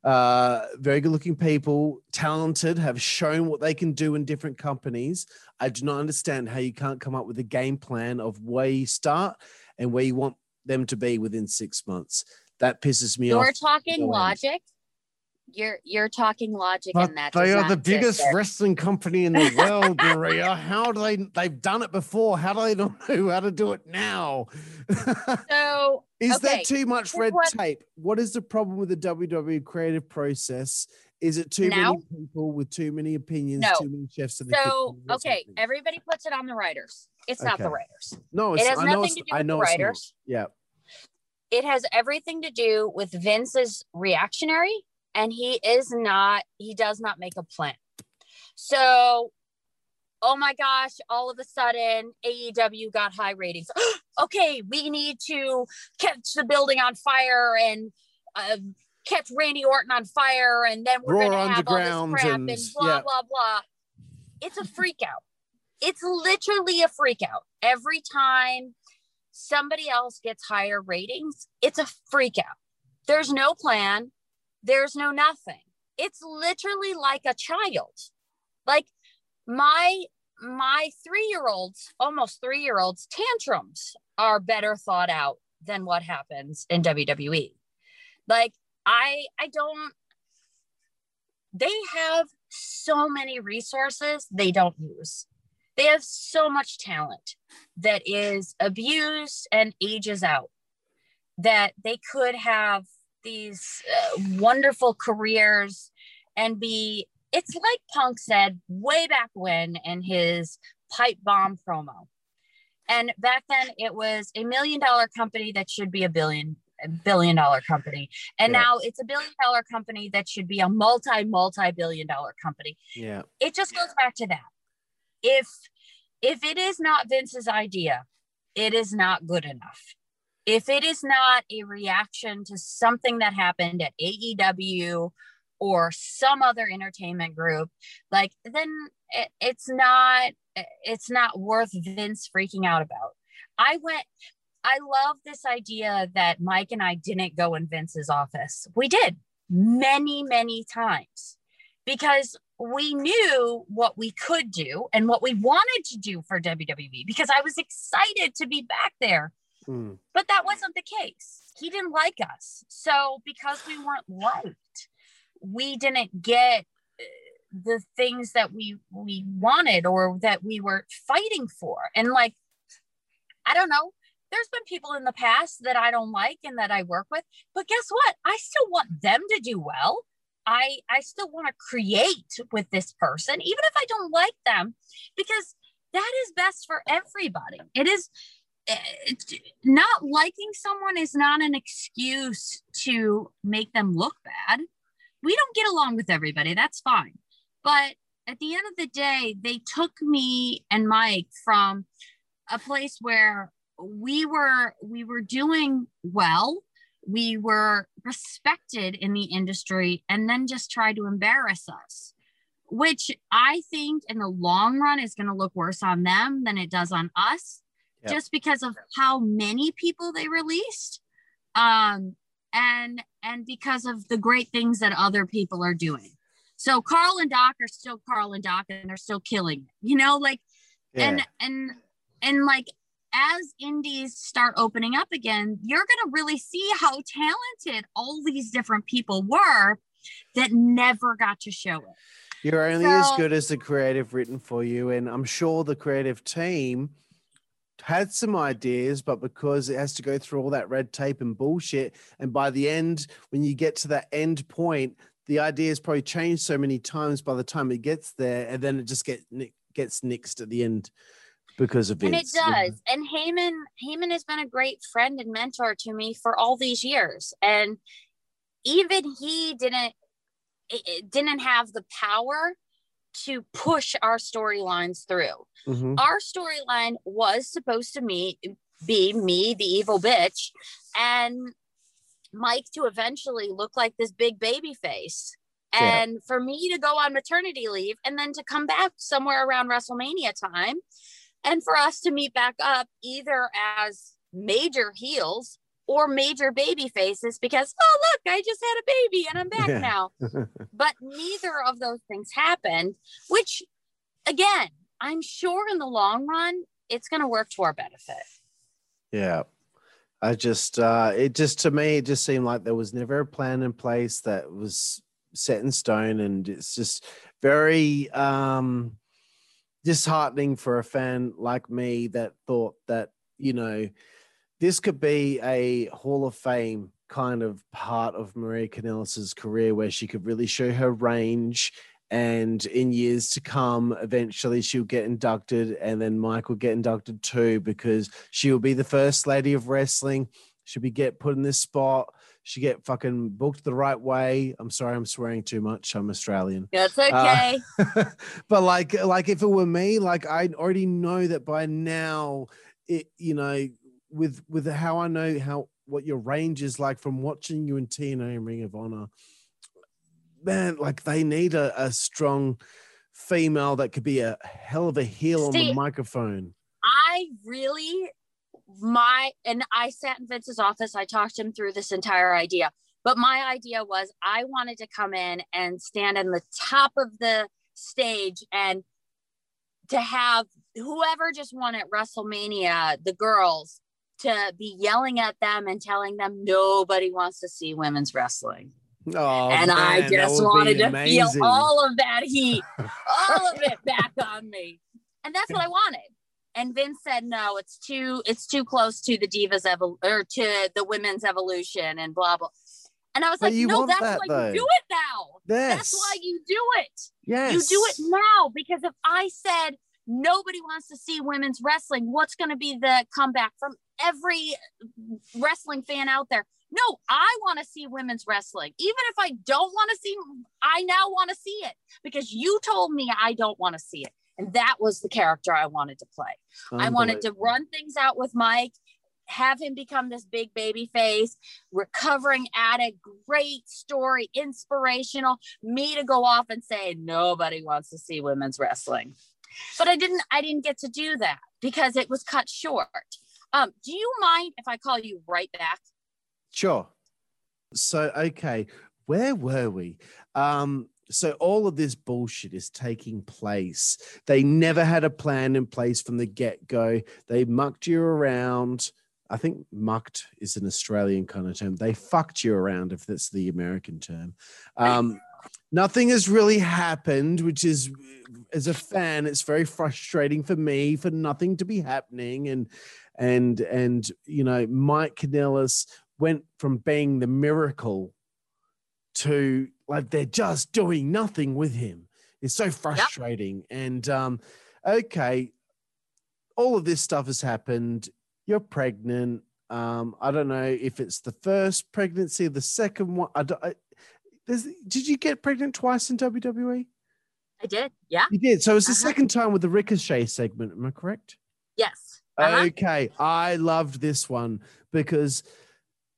Uh, very good looking people, talented, have shown what they can do in different companies. I do not understand how you can't come up with a game plan of where you start and where you want them to be within six months. That pisses me off. You're off. talking no end. logic. You're you're talking logic But in that. they are the biggest wrestling company in the world, Maria. How do they? They've done it before. How do they not know how to do it now? So is Okay, there too much red what- tape? What is the problem with the WWE creative process? Is it too Now? many people with too many opinions, No. too many chefs in the so okay, everybody puts it on the writers. It's not the writers. no, It has I know nothing to do with the writers. Yeah, It has everything to do with Vince's reactionary, and he is not. He does not make a plan. So, oh my gosh! All of a sudden, AEW got high ratings. okay, we need to catch the building on fire and uh, catch Randy Orton on fire, and then we're going to have all this crap and- and blah yeah. blah blah. It's a freak out. It's literally a freak out every time somebody else gets higher ratings. It's a freak out. There's no plan. There's no nothing. It's literally like a child. Like my my three year olds, almost three year olds, tantrums are better thought out than what happens in WWE. Like I I don't they have so many resources they don't use. They have so much talent that is abused and ages out that they could have these uh, wonderful careers and be it's like punk said way back when in his pipe bomb promo. And back then it was a million dollar company that should be a billion a billion dollar company. And Yeah. now it's a billion dollar company that should be a multi multi billion dollar company. Yeah. it just goes back to that. If if it is not vince's idea it is not good enough if it is not a reaction to something that happened at aew or some other entertainment group like then it, it's not it's not worth vince freaking out about i went i love this idea that mike and i didn't go in vince's office we did many many times because we knew what we could do and what we wanted to do for WWE because I was excited to be back there. Mm. But that wasn't the case. He didn't like us. So because we weren't liked, we didn't get uh, the things that we we wanted or that we were fighting for. And like I don't know, there's been people in the past that I don't like and that I work with, but guess what? I still want them to do well. I I still want to create with this person even if I don't like them because that is best for everybody. It is Eh, not liking someone is not an excuse to make them look bad. We don't get along with everybody. That's fine. But at the end of the day, they took me and Mike from a place where we were we were doing well we were respected in the industry and then just tried to embarrass us which i think in the long run is going to look worse on them than it does on us Yep. just because of how many people they released um and and because of the great things that other people are doing so karl and doc are still karl and doc and they're still killing it you know like Yeah. and and and like as indies start opening up again you're going to really see how talented all these different people were that never got to show it You're only as good as the creative written for you. And I'm sure the creative team had some ideas, but because it has to go through all that red tape and bullshit, and by the end, when you get to that end point, the ideas probably changed so many times by the time it gets there, and then it just get gets nixed at the end because of it. and it Vince, you know? does and Heyman Heyman has been a great friend and mentor to me for all these years and even he didn't didn't have the power to push our storylines through Mhm. our storyline was supposed to me be me the evil bitch and Mike to eventually look like this big baby face. Yeah. And for me to go on maternity leave and then to come back somewhere around WrestleMania time and for us to meet back up either as major heels or major baby faces because, oh, look, I just had a baby and I'm back Yeah. now. But neither of those things happened, which again, I'm sure in the long run, it's going to work to our benefit. Yeah. I just uh it just to me it just seemed like there was never a plan in place that was set in stone and it's just very um disheartening for a fan like me that thought that you know this could be a Hall of Fame kind of part of Maria Kanellis's career where she could really show her range and in years to come eventually she'll get inducted and then Mike will get inducted too because she'll be the first lady of wrestling. She'll be get put in this spot. She get fucking booked the right way. I'm sorry i'm swearing too much. I'm australian. That's Uh, okay. but like like if it were me like i already know that by now it you know with with how i know how what your range is like from watching you in tna and ring of honor man like they need a, a strong female that could be a hell of a heel on the microphone I really my and I sat in Vince's office. I talked him through this entire idea. But my idea was I wanted to come in and stand in the top of the stage and to have whoever just won at WrestleMania, the girls, to be yelling at them and telling them nobody wants to see women's wrestling. oh and I man, that just wanted to feel all of that heat, all of it back on me. And that's what I wanted. And Vince said, no, it's too, it's too close to the divas evol- or to the women's evolution and blah, blah. And I was But like, no, that's that, why though. you do it now. yes That's why you do it. yes You do it now because if I said nobody wants to see women's wrestling, what's going to be the comeback from every wrestling fan out there? No, I want to see women's wrestling. Even if I don't want to see, I now want to see it because you told me I don't want to see it. And that was the character I wanted to play. I wanted to run things out with Mike, have him become this big baby face, recovering addict, great story, inspirational, me to go off and say nobody wants to see women's wrestling. But I didn't I didn't get to do that because it was cut short. Um, do you mind if I call you right back? Sure. So, okay, where were we? Um, so all of this bullshit is taking place. They never had a plan in place from the get-go. They mucked you around. I think mucked is an Australian kind of term. They fucked you around, if that's the American term. Um, nothing has really happened, which is, as a fan, it's very frustrating for me for nothing to be happening. And and and you know, Mike Kanellis went from being the miracle to like they're just doing nothing with him. It's so frustrating. And um, okay, all of this stuff has happened. You're pregnant. Um, I don't know if it's the first pregnancy, the second one. I don't, I, there's, did you get pregnant twice in WWE? I did. Yeah. You did. So it's the Uh-huh. second time with the Ricochet segment. Am I correct? Yes. Uh-huh. Okay, I loved this one because,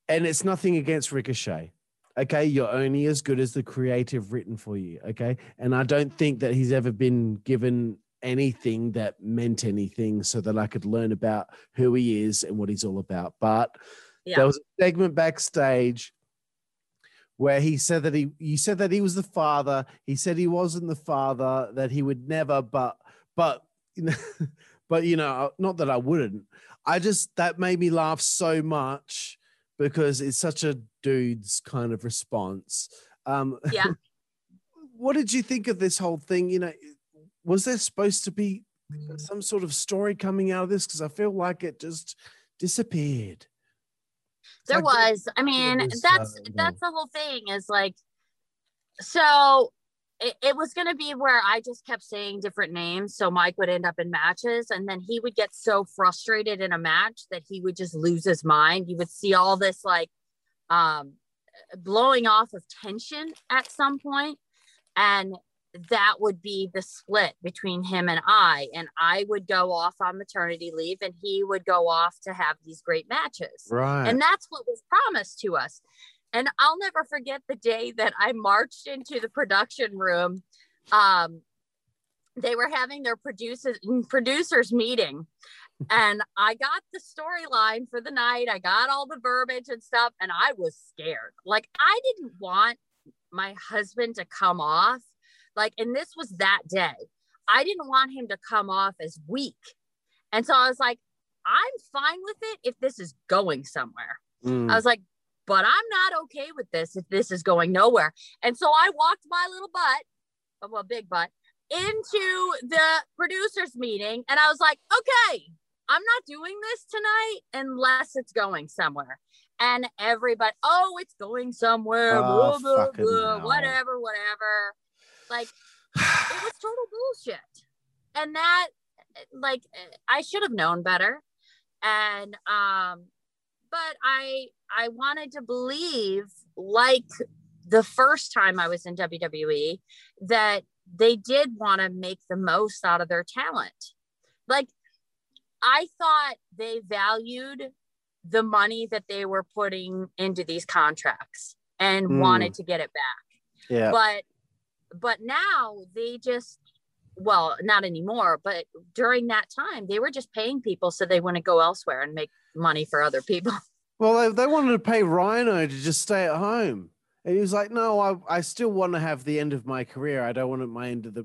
and it's nothing against Ricochet. Okay, you're only as good as the creative written for you. Okay, and I don't think that he's ever been given anything that meant anything so that I could learn about who he is and what he's all about. But Yeah. there was a segment backstage where he said that he you said that he was the father. He said he wasn't the father, that he would never, but but you know, but you know, not that I wouldn't. I just that made me laugh so much because it's such a dude's kind of response. Um Yeah. what did you think of this whole thing? You know, was there supposed to be Mm. some sort of story coming out of this? Because I feel like it just disappeared. There like- was i mean was, that's uh, that's the whole thing is like so it, it was going to be where i just kept saying different names so mike would end up in matches and then he would get so frustrated in a match that he would just lose his mind. You would see all this like um blowing off of tension at some point and that would be the split between him and I. And I would go off on maternity leave and he would go off to have these great matches. Right. And that's what was promised to us. And I'll never forget the day that I marched into the production room. Um, they were having their producers producers meeting and I got the storyline for the night. I got all the verbiage and stuff, and I was scared. Like I didn't want my husband to come off like, and this was that day. I didn't want him to come off as weak. And so I was like, I'm fine with it if this is going somewhere. Mm. I was like, but I'm not okay with this if this is going nowhere. And so I walked my little butt, well, big butt, into the producers meeting. And I was like, okay, I'm not doing this tonight unless it's going somewhere. And everybody, oh, it's going somewhere, Oh, blah, blah, blah, whatever, whatever. Like, it was total bullshit. And that, like, I should have known better. And, um, but I, I wanted to believe, like the first time I was in WWE, that they did want to make the most out of their talent. Like, I thought they valued the money that they were putting into these contracts and Mm. wanted to get it back. yeah. But but now they just well, not anymore, but during that time they were just paying people so they wouldn't go elsewhere and make money for other people. Well, they, they wanted to pay Rhyno to just stay at home. And he was like, no, I, I still want to have the end of my career. I don't want my end of, the,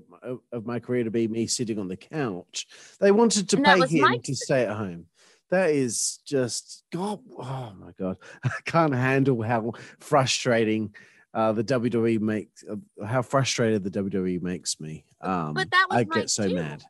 of- my career to be me sitting on the couch. They wanted to pay him to stay at home. That is just, God, oh my God. I can't handle how frustrating uh, the WWE makes, uh, how frustrated the WWE makes me. Um, But that was I Mike get so too. mad.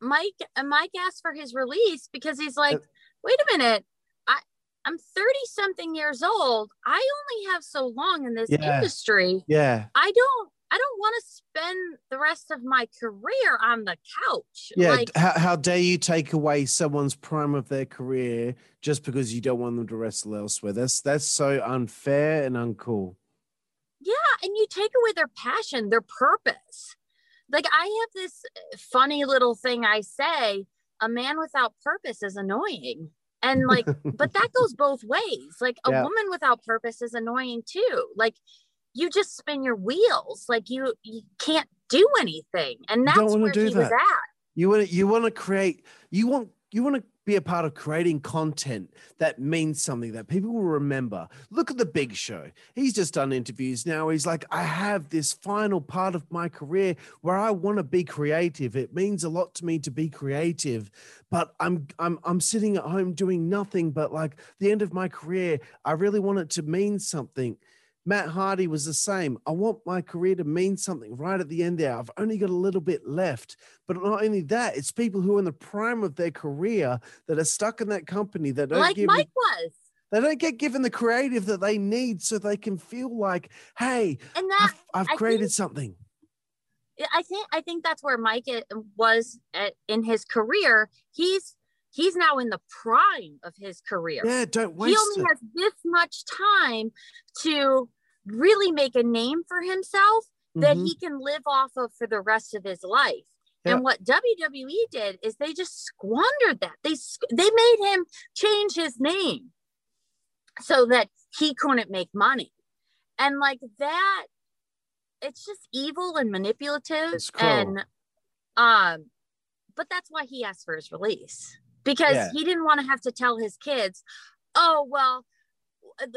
Mike uh, Mike asked for his release because he's like, Yep. wait a minute, I I'm 30 something years old. I only have so long in this Yeah. industry. Yeah. I don't I don't want to spend the rest of my career on the couch. Yeah, Like how, how dare you take away someone's prime of their career just because you don't want them to wrestle elsewhere? That's that's so unfair and uncool. Yeah, and you take away their passion, their purpose. Like I have this uh, funny little thing I say, a man without purpose is annoying. And like but that goes both ways. Like a Yeah. woman without purpose is annoying too. Like you just spin your wheels. Like you you can't do anything. And that's where he was at. You want to you want to create you want you want to be a part of creating content that means something that people will remember. Look at the big show. He's just done interviews now. He's like, I have this final part of my career where I want to be creative. It means a lot to me to be creative, but I'm I'm I'm sitting at home doing nothing but like the end of my career. I really want it to mean something. Matt Hardy was the same. I want my career to mean something right at the end there. I've only got a little bit left. But not only that, it's people who are in the prime of their career that are stuck in that company that don't Like give Mike was. they don't get given the creative that they need so they can feel like, hey, And that I've, I've created think- something. I think I think that's where Mike eh, was at, in his career. He's he's now in the prime of his career. Yeah, don't waste. he only it. has this much time to really make a name for himself that Mhm. he can live off of for the rest of his life. Yeah. And what WWE did is they just squandered that. They they made him change his name so that he couldn't make money. And like that it's just evil and manipulative and um but that's why he asked for his release because Yeah. he didn't want to have to tell his kids, "Oh, well,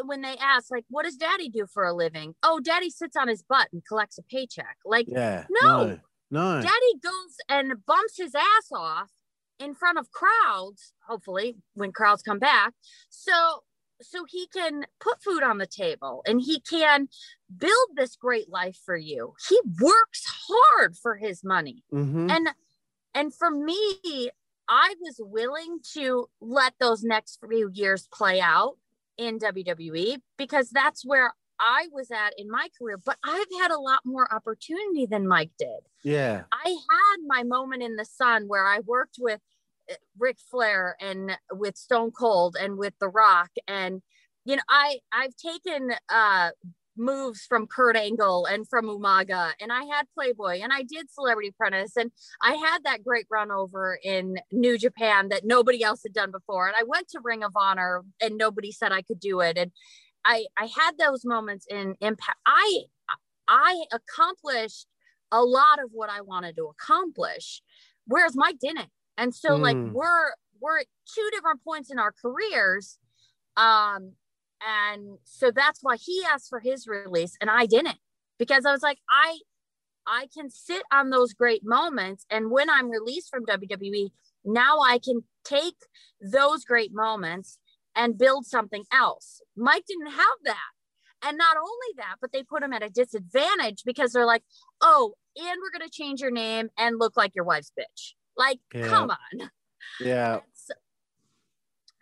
when they ask like what does daddy do for a living? Oh, daddy sits on his butt and collects a paycheck." Like Yeah. No. No. no. Daddy goes and bumps his ass off in front of crowds, hopefully when crowds come back. So so he can put food on the table and he can build this great life for you. He works hard for his money. Mhm. And and for me, I was willing to let those next few years play out in WWE because that's where I was at in my career, but I've had a lot more opportunity than Mike did. yeah. I had my moment in the sun where I worked with uh, Ric Flair and with Stone Cold and with The Rock and you know I I've taken uh moves from Kurt Angle and from Umaga, and I had Playboy, and I did Celebrity Apprentice, and I had that great run over in New Japan that nobody else had done before, and I went to Ring of Honor, and nobody said I could do it, and I I had those moments in Impact. I I accomplished a lot of what I wanted to accomplish, whereas Mike didn't, and so like Mm. we're we're at two different points in our careers. Um, and so that's why he asked for his release and i didn't because i was like i i can sit on those great moments. And when i'm released from wwe now i can take those great moments and build something else. Mike didn't have that. And not only that but they put him at a disadvantage because they're like oh and we're going to change your name and look like your wife's bitch. Like Yeah. come on. Yeah. so-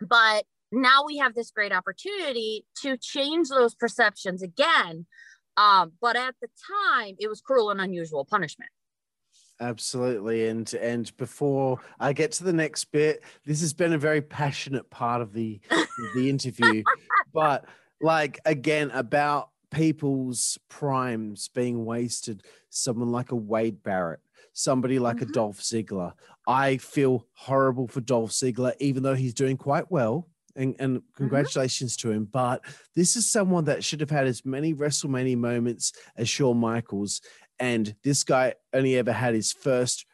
but now we have this great opportunity to change those perceptions again. Um, but at the time, it was cruel and unusual punishment. Absolutely. And and before I get to the next bit, this has been a very passionate part of the the interview. but like again, about people's primes being wasted, someone like a Wade Barrett, somebody like a Mhm. Dolph Ziggler. I feel horrible for Dolph Ziggler, even though he's doing quite well. And, and congratulations to him. But this is someone that should have had as many WrestleMania moments as Shawn Michaels. And this guy only ever had his first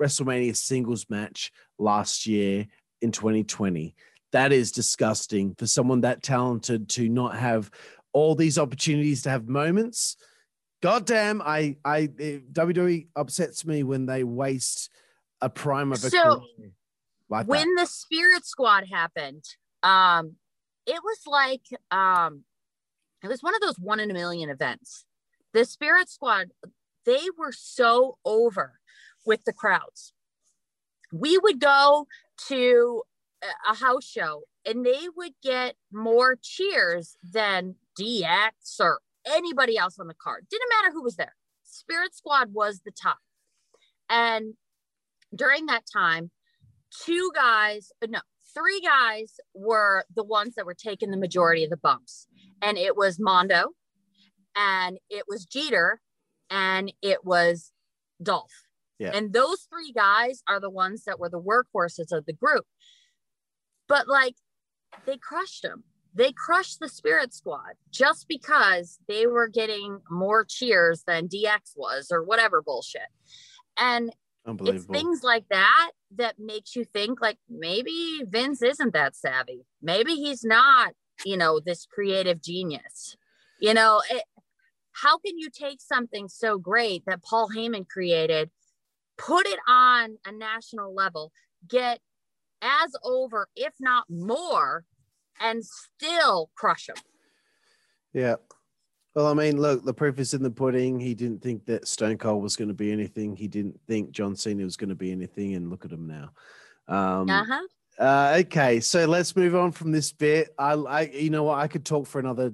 WrestleMania singles match last year in 2020. That is disgusting for someone that talented to not have all these opportunities to have moments. God damn, I, I, eh, WWE upsets me when they waste a prime of a So, career like that. when the Spirit Squad happened, um, it was like um, it was one of those one in a million events. The Spirit Squad, they were so over with the crowds. We would go to a- house show and they would get more cheers than DX or anybody else on the card. Didn't matter who was there. Spirit Squad was the top. And during that time, two guys, uh, no, three guys were the ones that were taking the majority of the bumps. And it was Mondo, and it was Jeter, and it was Dolph. Yeah. And those three guys are the ones that were the workhorses of the group. But like they crushed them. They crushed the Spirit Squad just because they were getting more cheers than DX was or whatever bullshit. And it's things like that that makes you think like maybe Vince isn't that savvy. Maybe he's not, you know, this creative genius. You know, it, how can you take something so great that Paul Heyman created, put it on a national level, get as over, if not more, and still crush him? Yeah. Well, I mean, look, the proof is in the pudding. He didn't think that Stone Cold was going to be anything. He didn't think John Cena was going to be anything, and look at him now. Um, Uh huh. uh, okay, so let's move on from this bit. I, I, you know what? I could talk for another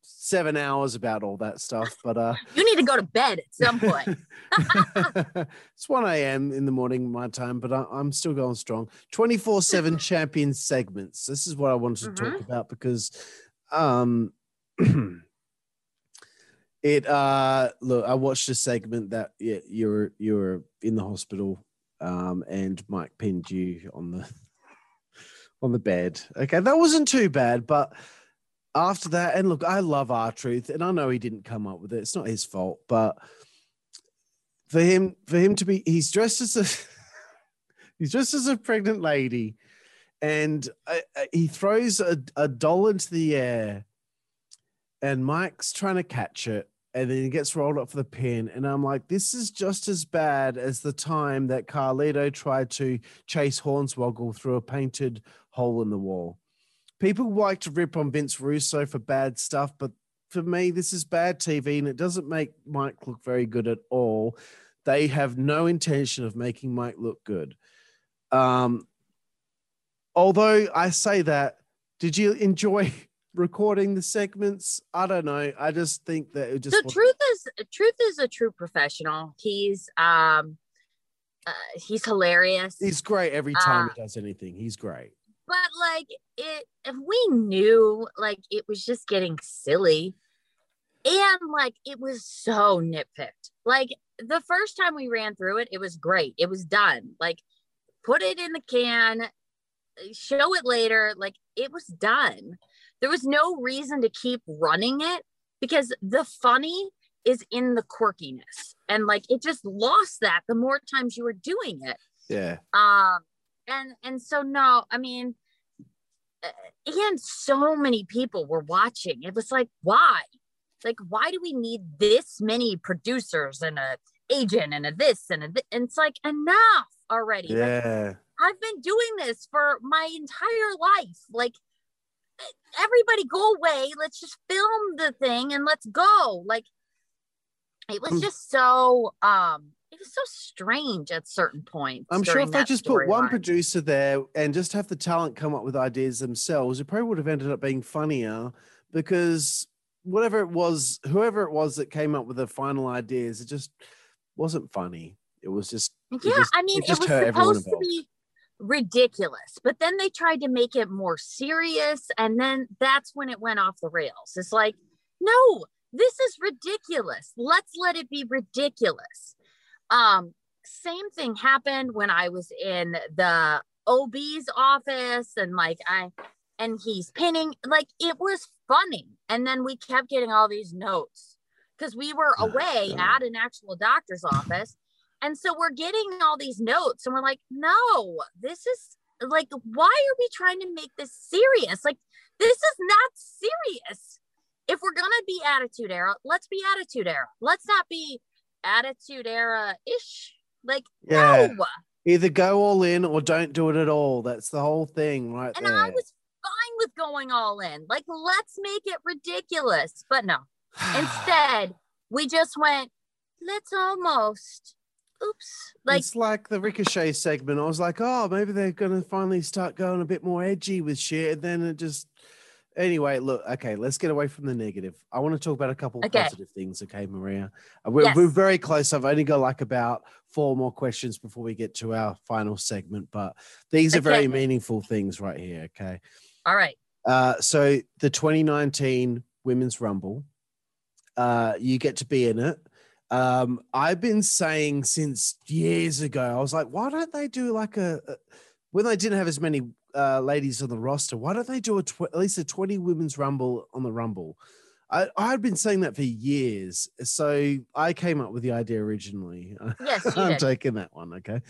seven hours about all that stuff, but uh, You need to go to bed at some point. it's 1 a.m. in the morning, my time, but I, I'm still going strong. 24 7 champion segments. This is what I wanted to talk about because um, it, uh, look, I watched a segment that yeah, you're, you're in the hospital um, and Mike pinned you on the, on the bed. Okay. That wasn't too bad, but after that, and look, I love R-Truth, and I know he didn't come up with it. It's not his fault, but for him, for him to be, he's dressed as a, he's dressed as a pregnant lady, and uh, uh, he throws a, a doll into the air, and Mike's trying to catch it, and then he gets rolled up for the pin, and I'm like, this is just as bad as the time that Carlito tried to chase Hornswoggle through a painted hole in the wall people like to rip on Vince Russo for bad stuff, but for me, this is bad TV and it doesn't make Mike look very good at all. They have no intention of making Mike look good. Um, although I say that, did you enjoy recording the segments? I don't know. I just think that it just the wasn't- truth is truth is a true professional he's um uh, he's hilarious he's great every time Uh, he does anything. He's great. but like it if we knew like it was just getting silly and like it was so nitpicked. Like the first time we ran through it, it was great. It was done. Like put it in the can, show it later. Like it was done. There was no reason to keep running it because the funny is in the quirkiness. And like it just lost that the more times you were doing it. Yeah. Um and and so no, I mean uh, and so many people were watching. It was like why? Like why do we need this many producers and a agent and a this and a th- and it's like enough already. Like, Yeah. I've been doing this for my entire life. Like everybody go away. Let's just film the thing and let's go. Like it was just so um it was so strange at certain points. I'm sure if they just put one storyline. producer there and just have the talent come up with ideas themselves, it probably would have ended up being funnier because whatever it was, whoever it was that came up with the final ideas, it just wasn't funny. It was just it Yeah, just- I mean, it it, was supposed to be ridiculous, but then they tried to make it more serious, and then that's when it went off the rails. It's like, no, this is ridiculous. Let's let it be ridiculous. Um, same thing happened when I was in the OB's office, and like I, and he's pinning, like it was funny, and then we kept getting all these notes because we were away at an actual doctor's office. And so we're getting all these notes, and we're like, no, this is like, why are we trying to make this serious? Like, this is not serious. If we're gonna be attitude era, let's be attitude era. Let's not be attitude era ish. Like, Yeah. no. Either go all in or don't do it at all. That's the whole thing, right And there. I was fine with going all in. Like, let's make it ridiculous. But no, instead, we just went, let's almost. Oops. Like, it's like the Ricochet segment. I was like, oh, maybe they're going to finally start going a bit more edgy with shit. And then it just. Anyway, look, okay, let's get away from the negative. I want to talk about a couple of Okay. positive things, okay, Maria? Uh, We're, Yes. we're very close. I've only got like about four more questions before we get to our final segment, but these are very meaningful things right here, okay? all right. Uh, so the 2019 Women's Rumble, uh, you get to be in it. Um, I've been saying since years ago, I was like, why don't they do like a, a when they didn't have as many uh, ladies on the roster, why don't they do a tw- at least a 20 Women's Rumble on the Rumble? I, I'd been saying that for years. So I came up with the idea originally. Yes, I'm did. taking that one. Okay.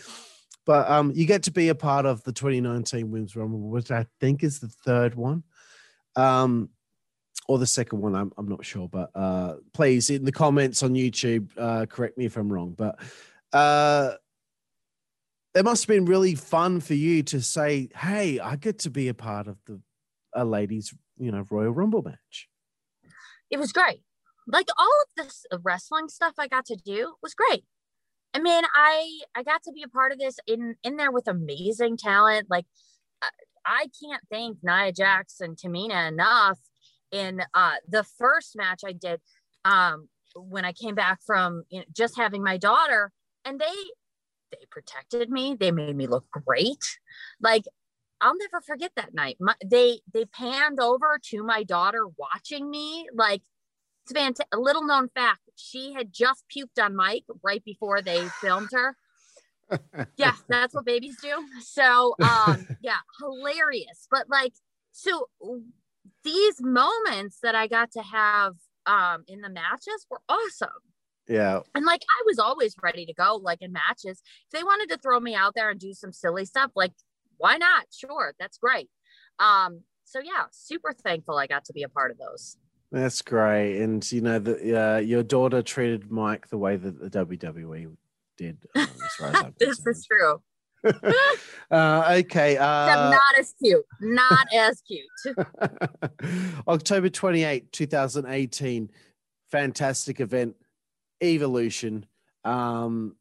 But um, you get to be a part of the 2019 Women's Rumble, which I think is the third one. Um, or the second one, I'm, I'm not sure. But uh, please, in the comments on YouTube, uh, correct me if I'm wrong. But uh, it must have been really fun for you to say, hey, I get to be a part of the a ladies, you know, Royal Rumble match. it was great. Like all of this wrestling stuff I got to do was great. I mean, I I got to be a part of this in in there with amazing talent. Like I, can't thank Nia Jax and Tamina enough. In uh, the first match I did, um, when I came back from you know, just having my daughter, and they they protected me. They made me look great. Like I'll never forget that night. My, they they panned over to my daughter watching me. Like it's fantastic. A little known fact: she had just puked on Mike right before they filmed her. yeah, that's what babies do. So, um, yeah, hilarious. But like, so these moments that I got to have um in the matches were awesome. Yeah. And like I was always ready to go, like in matches. If they wanted to throw me out there and do some silly stuff, like why not? Sure, that's great. Um, so yeah, super thankful I got to be a part of those. That's great. And you know, the, uh, your daughter treated Mike the way that the WWE did. um, as as this concerned. is true. Uh, okay. Uh, not as cute. Not as cute. October 28, 2018. Fantastic event. Evolution. Um,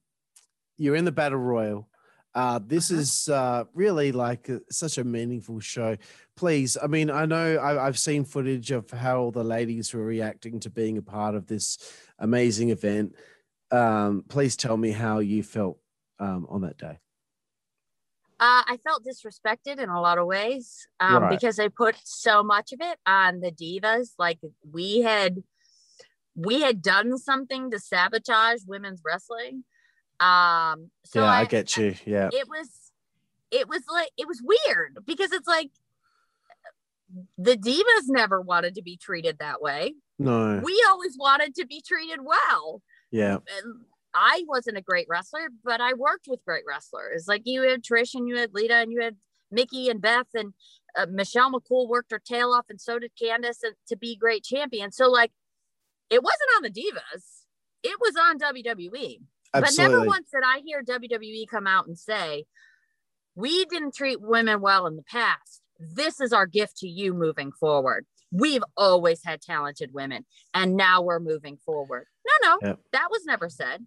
you're in the Battle Royal. Uh, this Uh-huh. is uh, really like uh, such a meaningful show. Please, I mean, I know I, I've seen footage of how all the ladies were reacting to being a part of this amazing event. Um, please tell me how you felt um, on that day. Uh, I felt disrespected in a lot of ways um, Right. because they put so much of it on the divas. Like we had, we had done something to sabotage women's wrestling. Um, so yeah, I, I, get you. Yeah. it was it was like it was weird because it's like the divas never wanted to be treated that way. No. We always wanted to be treated well. Yeah. And I wasn't a great wrestler, but I worked with great wrestlers. Like you had Trish and you had Lita and you had Mickie and Beth and uh, Michelle McCool worked her tail off and so did Candice and, to be great champion. So like it wasn't on the divas. It was on WWE. But never once did I hear WWE come out and say, we didn't treat women well in the past. This is our gift to you moving forward. We've always had talented women, and now we're moving forward. No, no, Yep. that was never said.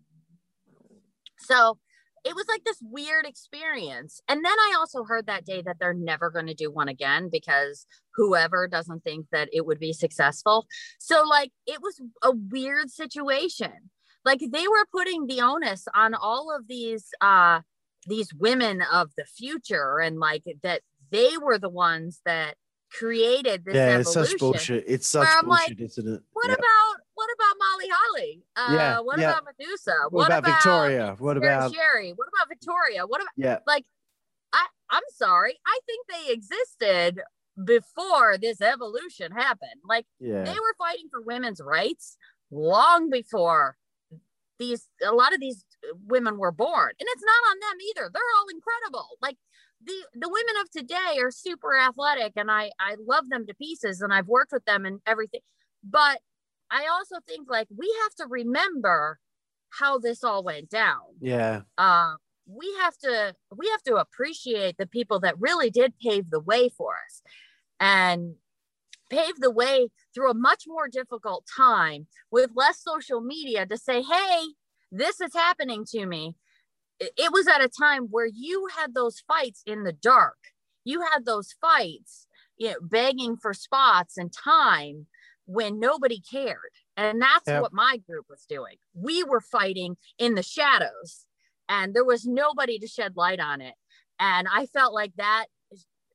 So it was like this weird experience. And then I also heard that day that they're never going to do one again because whoever doesn't think that it would be successful. So, like, it was a weird situation. Like, they were putting the onus on all of these, uh, these women of the future and like that they were the ones that created this yeah, it's such bullshit. It's such I'm like, bullshit, isn't it? What Yeah. about what about Molly Holly? Uh, Yeah, what yeah. about Medusa? What, about, Victoria? What about Sherri? What about Victoria? What about yeah? Like, I? I'm sorry. I think they existed before this evolution happened. Like Yeah. they were fighting for women's rights long before these a lot of these women were born and it's not on them either they're all incredible like the the women of today are super athletic and i i love them to pieces and i've worked with them and everything but i also think like we have to remember how this all went down. Yeah. uh, we have to we have to appreciate the people that really did pave the way for us and pave the way through a much more difficult time with less social media to say hey this is happening to me. It it was at a time where you had those fights in the dark. You had those fights you know begging for spots and time when nobody cared and that's Yep. what my group was doing we were fighting in the shadows and there was nobody to shed light on it and i felt like that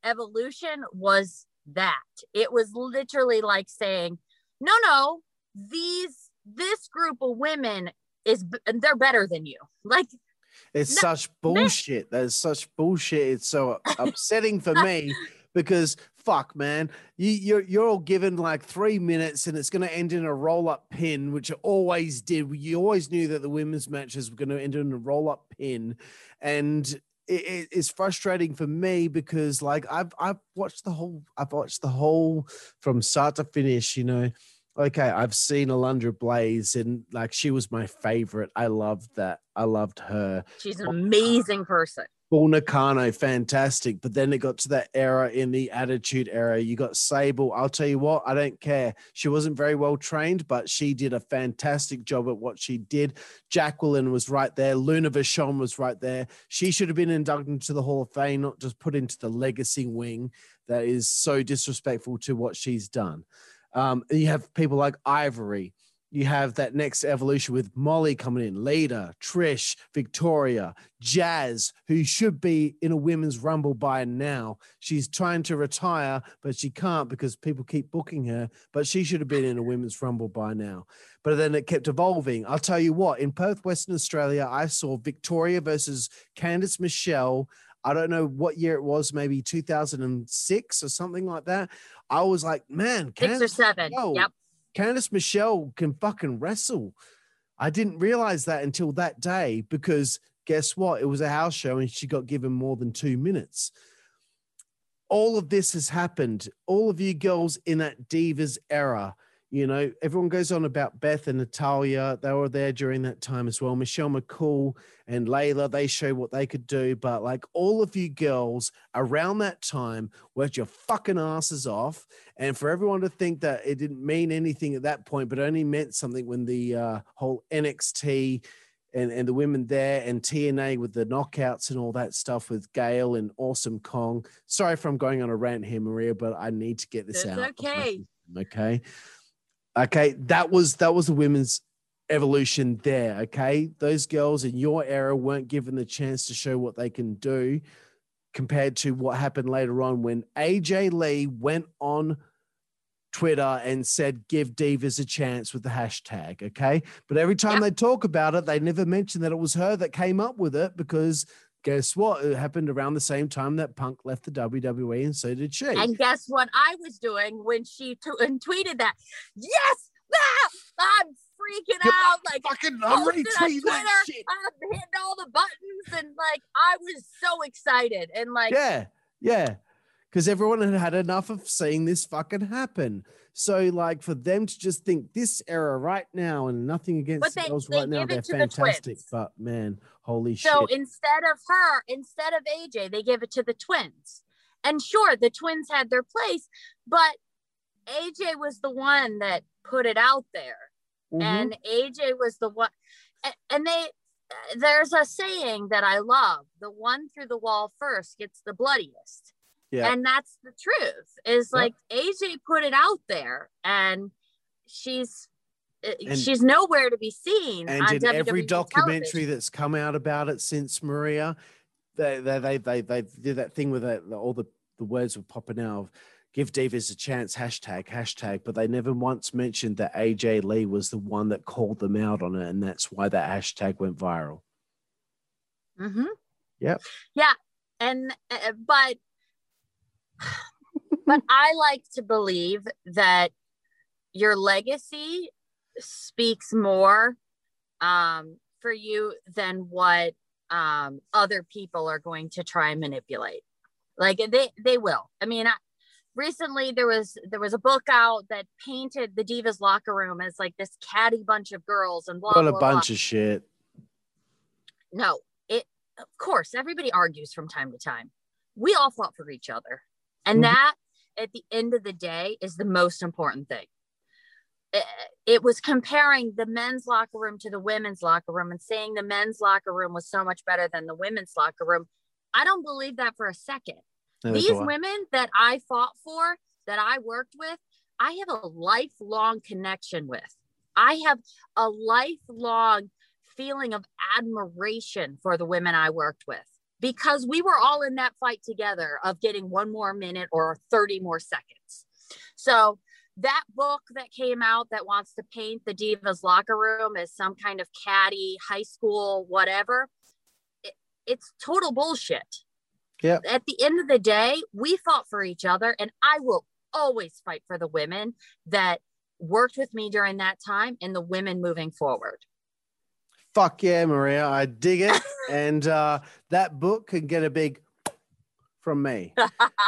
evolution was that it was literally like saying no no these this group of women is they're better than you like It's No, such bullshit. That's such bullshit. It's so upsetting for me because fuck, man, you, you're you're all given like three minutes and it's going to end in a roll up pin, which it always did. You always knew that the women's matches were going to end in a roll up pin, and it, it- it's frustrating for me because like I've I've watched the whole I've watched the whole from start to finish. You know. Okay, I've seen Alundra Blaze and like she was my favorite. I loved that. I loved her. she's an oh, amazing person Bull Nakano, fantastic. But then it got to that era in the Attitude Era. You got Sable. I'll tell you what, I don't care. She wasn't very well trained, but she did a fantastic job at what she did. Jacqueline was right there. Luna Vachon was right there. She should have been inducted into the Hall of Fame, not just put into the legacy wing that is so disrespectful to what she's done. Um, you have people like Ivory. You have that next evolution with Molly coming in, Lita, Trish, Victoria, Jazz, who should be in a women's rumble by now. She's trying to retire, but she can't because people keep booking her. But she should have been in a women's rumble by now. But then it kept evolving. I'll tell you what, in Perth, Western Australia, I saw Victoria versus Candice Michelle. I don't know what year it was, maybe 2006 or something like that. I was like, man, six or seven Michelle, yep Candice Michelle can fucking wrestle. I didn't realize that until that day because guess what? It was a house show and she got given more than two minutes. All of this has happened. All of you girls in that Divas era, you know, everyone goes on about Beth and Natalya. They were there during that time as well. Michelle McCool and Layla, they show what they could do. But like all of you girls around that time worked your fucking asses off. And for everyone to think that it didn't mean anything at that point, but only meant something when the uh, whole NXT and, and the women there and TNA with the knockouts and all that stuff with Gail and Awesome Kong. Sorry if I'm going on a rant here, Maria, but I need to get this That's out. okay. system, Okay. Okay. That was that was the women's evolution there. Okay. Those girls in your era weren't given the chance to show what they can do compared to what happened later on when AJ Lee went on Twitter and said, give divas a chance with the hashtag. Okay. But every time Yep. they talk about it, they never mention that it was her that came up with it because guess what? It happened around the same time that Punk left the WWE and so did she. And guess what I was doing when she t- and tweeted that? Yes, ah, I'm freaking out. Like Fucking, I'm retweeting that shit. I'm hitting all the buttons and like I was so excited and like Yeah, yeah. Because everyone had had enough of seeing this fucking happen. So, like, for them to just think this era right now, and nothing against they- girls right now, they're to the fantastic. But man, holy so shit! So instead of her, instead of AJ, they give it to the twins. And sure, the twins had their place, but AJ was the one that put it out there. Mhm. and AJ was the one and they there's a saying that I love the one through the wall first gets the bloodiest Yeah. and that's the truth is Yeah. like AJ put it out there and she's And- she's nowhere to be seen and on in every documentary television. that's come out about it since Maria, they they they they, they did that thing with it, all the the words were popping out of give Divas a chance hashtag hashtag, but they never once mentioned that AJ Lee was the one that called them out on it, and that's why that hashtag went viral. Mhm. Yep. Yeah, and uh, but but I like to believe that your legacy speaks more um, for you than what um, other people are going to try and manipulate. Like they they will. I mean, I, recently there was there was a book out that painted the divas locker room as like this catty bunch of girls and blah What a blah, blah bunch of shit. no it of course everybody argues from time to time we all fought for each other and Mhm. that at the end of the day is the most important thing it, it was comparing the men's locker room to the women's locker room and saying the men's locker room was so much better than the women's locker room. I don't believe that for a second. These I. women that i fought for that i worked with i have a lifelong connection with. I have a lifelong feeling of admiration for the women i worked with because we were all in that fight together of getting one more minute or 30 more seconds. So that book that came out that wants to paint the divas locker room as some kind of catty high school whatever it, it's total bullshit yeah at the end of the day, we fought for each other, and I will always fight for the women that worked with me during that time and the women moving forward. Fuck yeah, Maria. I dig it. and uh, that book can get a big from me.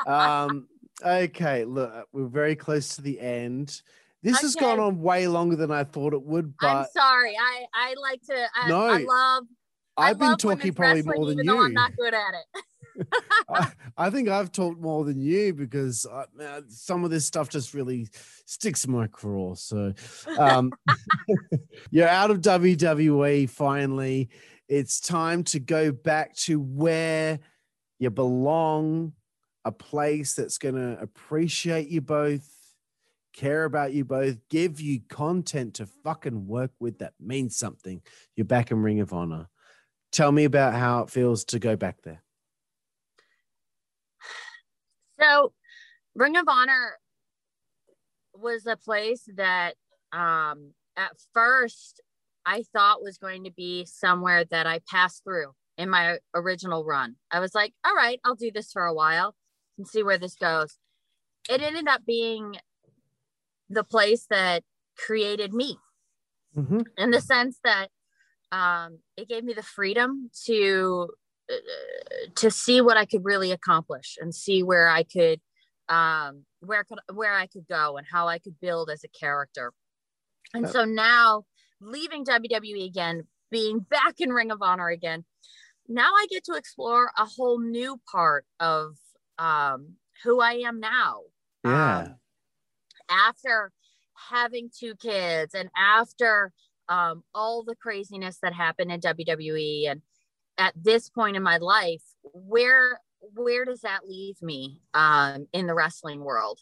Um, okay, look, we're very close to the end. This has gone on way longer than I thought it would, I'm sorry. I I like to. I, No, I love. I I've been love talking probably more than even though you. I'm not good at it. I, I think I've talked more than you because uh, man, some of this stuff just really sticks in my craw. So um, you're out of WWE finally. It's time to go back to where you belong, a place that's going to appreciate you both, care about you both, give you content to fucking work with that means something. You're back in Ring of Honor. Tell me about how it feels to go back there. So, Ring of Honor was a place that, um, at first, I thought was going to be somewhere that I passed through in my original run. I was like, all right, I'll do this for a while and see where this goes. It ended up being the place that created me Mm-hmm. in the sense that um, it gave me the freedom to uh, to see what I could really accomplish and see where I could um, where could where I could go and how I could build as a character. And so now leaving WWE again, being back in Ring of Honor again, now I get to explore a whole new part of um, who I am now. Yeah. Um, after having two kids and after um, all the craziness that happened in WWE and at this point in my life, where where does that leave me um, in the wrestling world?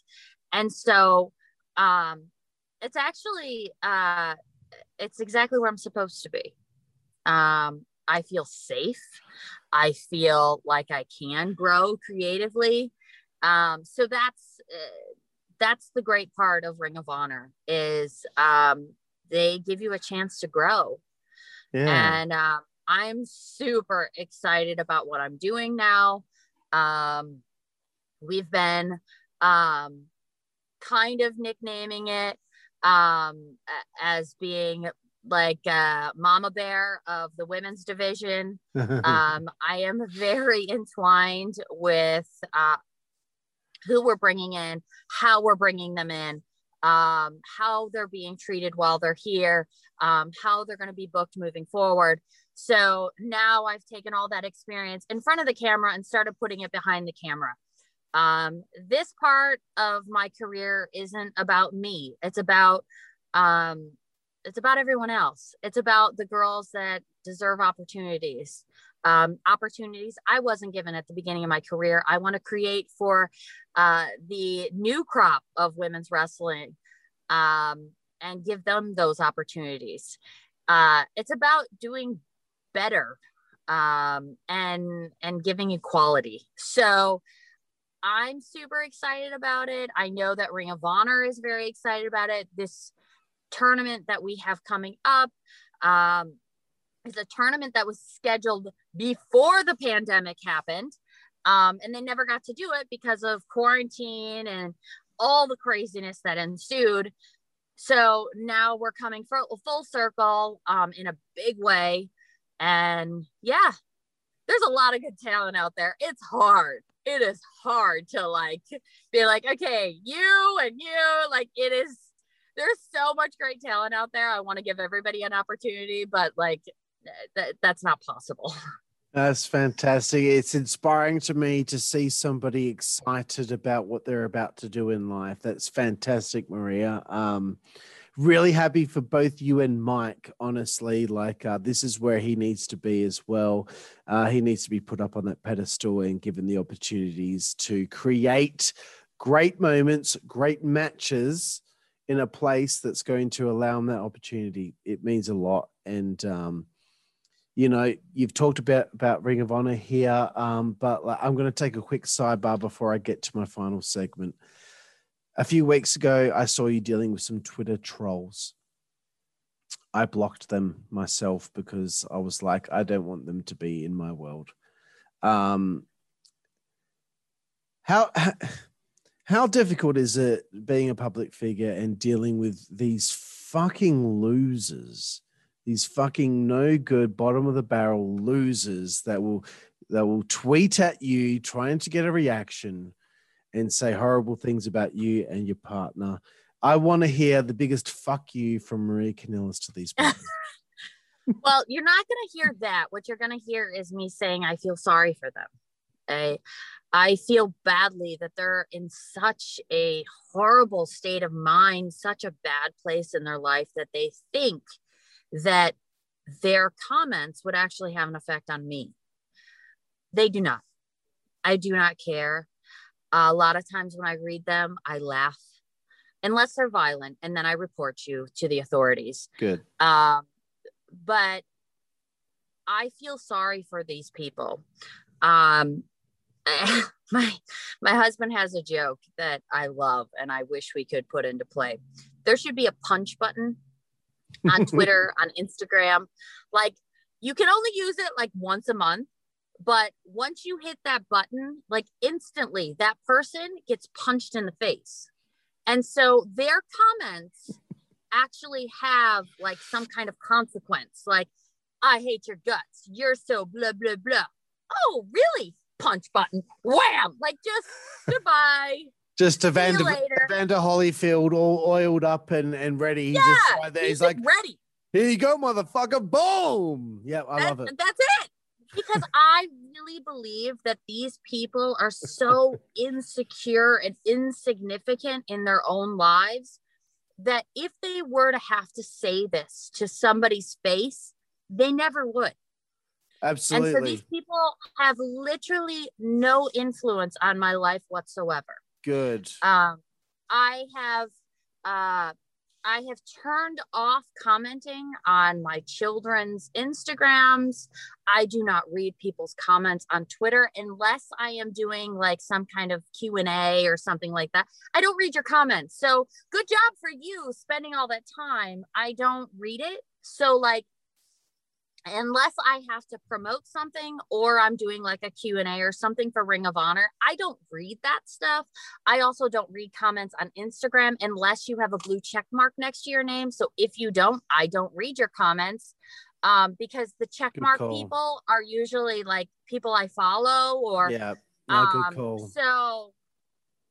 And so um, it's actually uh, it's exactly where I'm supposed to be. Um, I feel safe. I feel like I can grow creatively. Um, so that's uh, that's the great part of Ring of Honor is um, they give you a chance to grow. Yeah. And um, I'm super excited about what I'm doing now. Um, we've been um, kind of nicknaming it um, as being like uh, Mama Bear of the women's division. Um, I am very entwined with uh, who we're bringing in, how we're bringing them in, um, how they're being treated while they're here, um, how they're going to be booked moving forward. So now I've taken all that experience in front of the camera and started putting it behind the camera. Um, this part of my career isn't about me. It's about um, it's about everyone else. It's about the girls that deserve opportunities. Um, opportunities I wasn't given at the beginning of my career. I want to create for uh, the new crop of women's wrestling um, and give them those opportunities. Uh, it's about doing better um, and and giving equality. So I'm super excited about it. I know that Ring of Honor is very excited about it. This tournament that we have coming up um, is a tournament that was scheduled before the pandemic happened. Um, and they never got to do it because of quarantine and all the craziness that ensued. So now we're coming full, full circle um, in a big way. And yeah, there's a lot of good talent out there. It's hard. It is hard to like be like, okay, you and you, like it is. There's so much great talent out there. I want to give everybody an opportunity, but like th- that's not possible. That's fantastic. It's inspiring to me to see somebody excited about what they're about to do in life. That's fantastic, Maria. Um, really happy for both you and Mike. Honestly, like uh, this is where he needs to be as well. Uh, he needs to be put up on that pedestal and given the opportunities to create great moments, great matches in a place that's going to allow them that opportunity. It means a lot, and um, you know, you've talked about about Ring of Honor here, um, but like, I'm going to take a quick sidebar before I get to my final segment. A few weeks ago, I saw you dealing with some Twitter trolls. I blocked them myself because I was like, I don't want them to be in my world. Um, how how difficult is it being a public figure and dealing with these fucking losers? these fucking no good bottom of the barrel losers that will that will tweet at you trying to get a reaction and say horrible things about you and your partner. I want to hear the biggest fuck you from Maria Kanellis to these people. well, you're not going to hear that. What you're going to hear is me saying I feel sorry for them. I, I feel badly that they're in such a horrible state of mind, such a bad place in their life that they think that their comments would actually have an effect on me. They do not. I do not care. Uh, a lot of times when I read them, I laugh, unless they're violent, and then I report you to the authorities. Good. Um, but I feel sorry for these people. Um, my my husband has a joke that I love, and I wish we could put into play. There should be a punch button on Twitter, on Instagram. Like you can only use it like once a month, but once you hit that button, like instantly that person gets punched in the face. And so their comments actually have like some kind of consequence, like, I hate your guts. You're so blah, blah, blah. Oh, really? Punch button. Wham! Like just goodbye. Just to Vander. Vander Holyfield, all oiled up and, and ready. He's yeah, just right there. He's, he's like, ready. here you go, motherfucker. Boom. Yeah, I love it. That's it. Because I really believe that these people are so insecure and insignificant in their own lives that if they were to have to say this to somebody's face, they never would. Absolutely. And so these people have literally no influence on my life whatsoever. Good. Um, I have uh, I have turned off commenting on my children's Instagrams. I do not read people's comments on Twitter unless I am doing like some kind of Q&A or something like that. I don't read your comments. So, good job for you spending all that time. I don't read it. So like unless I have to promote something or I'm doing like a Q&A or something for Ring of Honor, I don't read that stuff. I also don't read comments on Instagram unless you have a blue check mark next to your name. So if you don't, I don't read your comments um, because the check mark people are usually like people I follow or Yeah. Um. So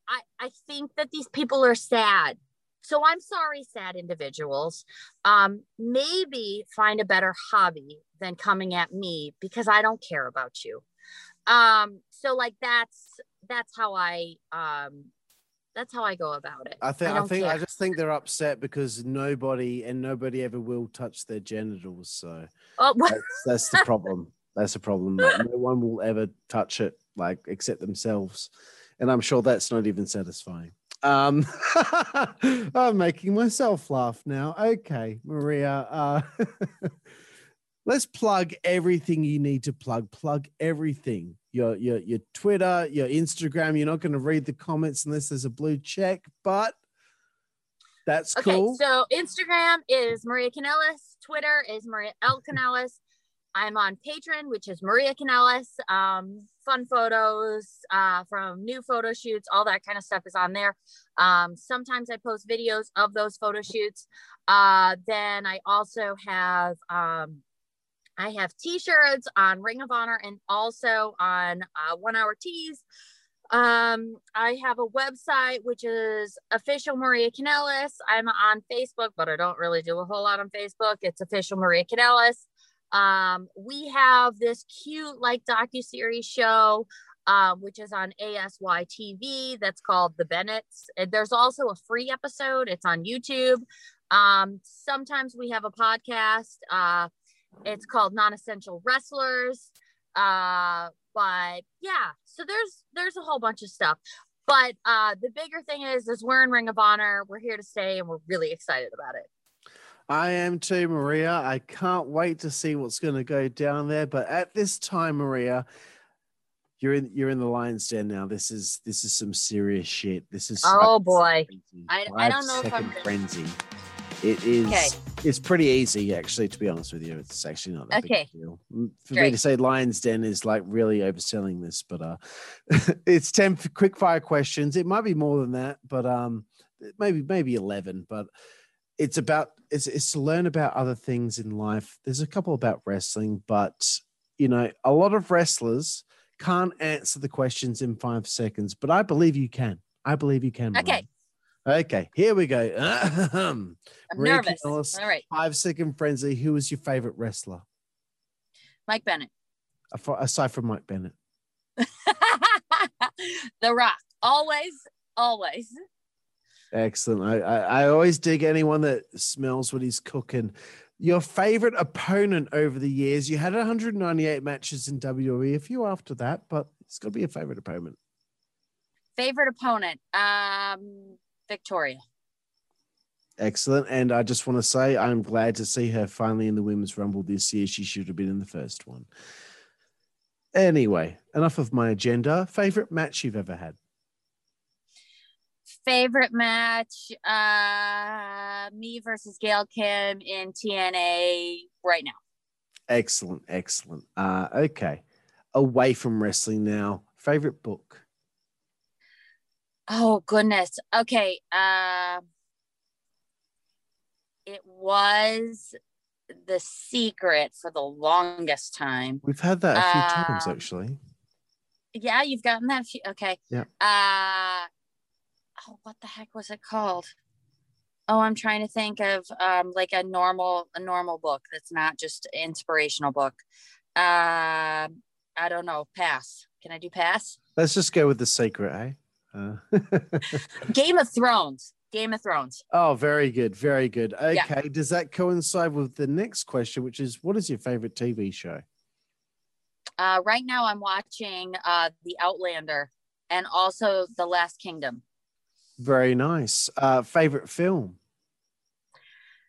I I think that these people are sad. So I'm sorry, sad individuals. Um, maybe find a better hobby than coming at me because I don't care about you. Um, so like that's that's how I um that's how I go about it. I think I, don't think I just think they're upset because nobody and nobody ever will touch their genitals. So oh, that's, that's the problem. That's the problem. Like, no one will ever touch it, like except themselves, and I'm sure that's not even satisfying. Um, I'm making myself laugh now. Okay, Maria. Uh, let's plug everything you need to plug. Plug everything. Your your your Twitter, your Instagram. You're not going to read the comments unless there's a blue check, but that's Okay, cool. so Instagram is Maria Kanellis. Twitter is Maria L. Kanellis. I'm on Patreon, which is Maria Kanellis. Um, fun photos uh, from new photo shoots, all that kind of stuff is on there. Um, sometimes I post videos of those photo shoots. Uh, then I also have um, I have T-shirts on Ring of Honor and also on uh, One Hour Tees. Um, I have a website which is official Maria Kanellis. I'm on Facebook, but I don't really do a whole lot on Facebook. It's official Maria Kanellis. Um, we have this cute like docu-series show, um, which is on ASY TV. That's called The Bennetts. There's also a free episode. It's on YouTube. Um, sometimes we have a podcast. Uh, it's called Non-Essential Wrestlers. Uh, but yeah, so there's there's a whole bunch of stuff. But uh, the bigger thing is, is we're in Ring of Honor. We're here to stay, and we're really excited about it. I am too, Maria. I can't wait to see what's going to go down there. But at this time, Maria, you're in you're in the lion's den now. This is this is some serious shit. This is Oh, boy. I- I don't know if I'm frenzy. It is. Okay. It's pretty easy, actually. To be honest with you, it's actually not that Okay. big deal. For me to say lion's den is like really overselling this, but uh, it's ten f- quick fire questions. It might be more than that, but um, maybe maybe eleven. But it's about it's, it's to learn about other things in life. There's a couple about wrestling, but you know, a lot of wrestlers can't answer the questions in five seconds, but I believe you can. I believe you can. Okay. Maria. Okay, here we go. I'm Maria nervous. Kanellis. All right, Five second frenzy. Who is your favorite wrestler Mike Bennett, aside from Mike Bennett? The Rock, always, always. Excellent. I, I, I always dig anyone that smells what he's cooking. Your favorite opponent over the years? You had 198 matches in WWE, a few after that, but it's got to be a favorite opponent. Favorite opponent, um, Victoria. Excellent. And I just want to say, I'm glad to see her finally in the Women's Rumble this year. She should have been in the first one. Anyway, enough of my agenda. Favorite match you've ever had? Favorite match, uh, me versus Gail Kim in TNA right now. Excellent. Excellent. Uh, okay. Away from wrestling now. Favorite book? Oh goodness. Okay. Uh, it was the secret for the longest time. We've had that a few times, Um, actually. Yeah, you've gotten that. Few, okay. Yeah. Uh, oh, what the heck was it called? Oh, I'm trying to think of um like a normal a normal book that's not just an inspirational book. Um, I don't know. Pass. Can I do pass? Let's just go with the secret, eh? Uh, Game of Thrones. Game of Thrones. oh, very good. Very good. Okay. Yeah. Does that coincide with the next question, which is what is your favorite TV show? Uh, right now I'm watching uh The Outlander and also The Last Kingdom. Very nice. Uh, favorite film?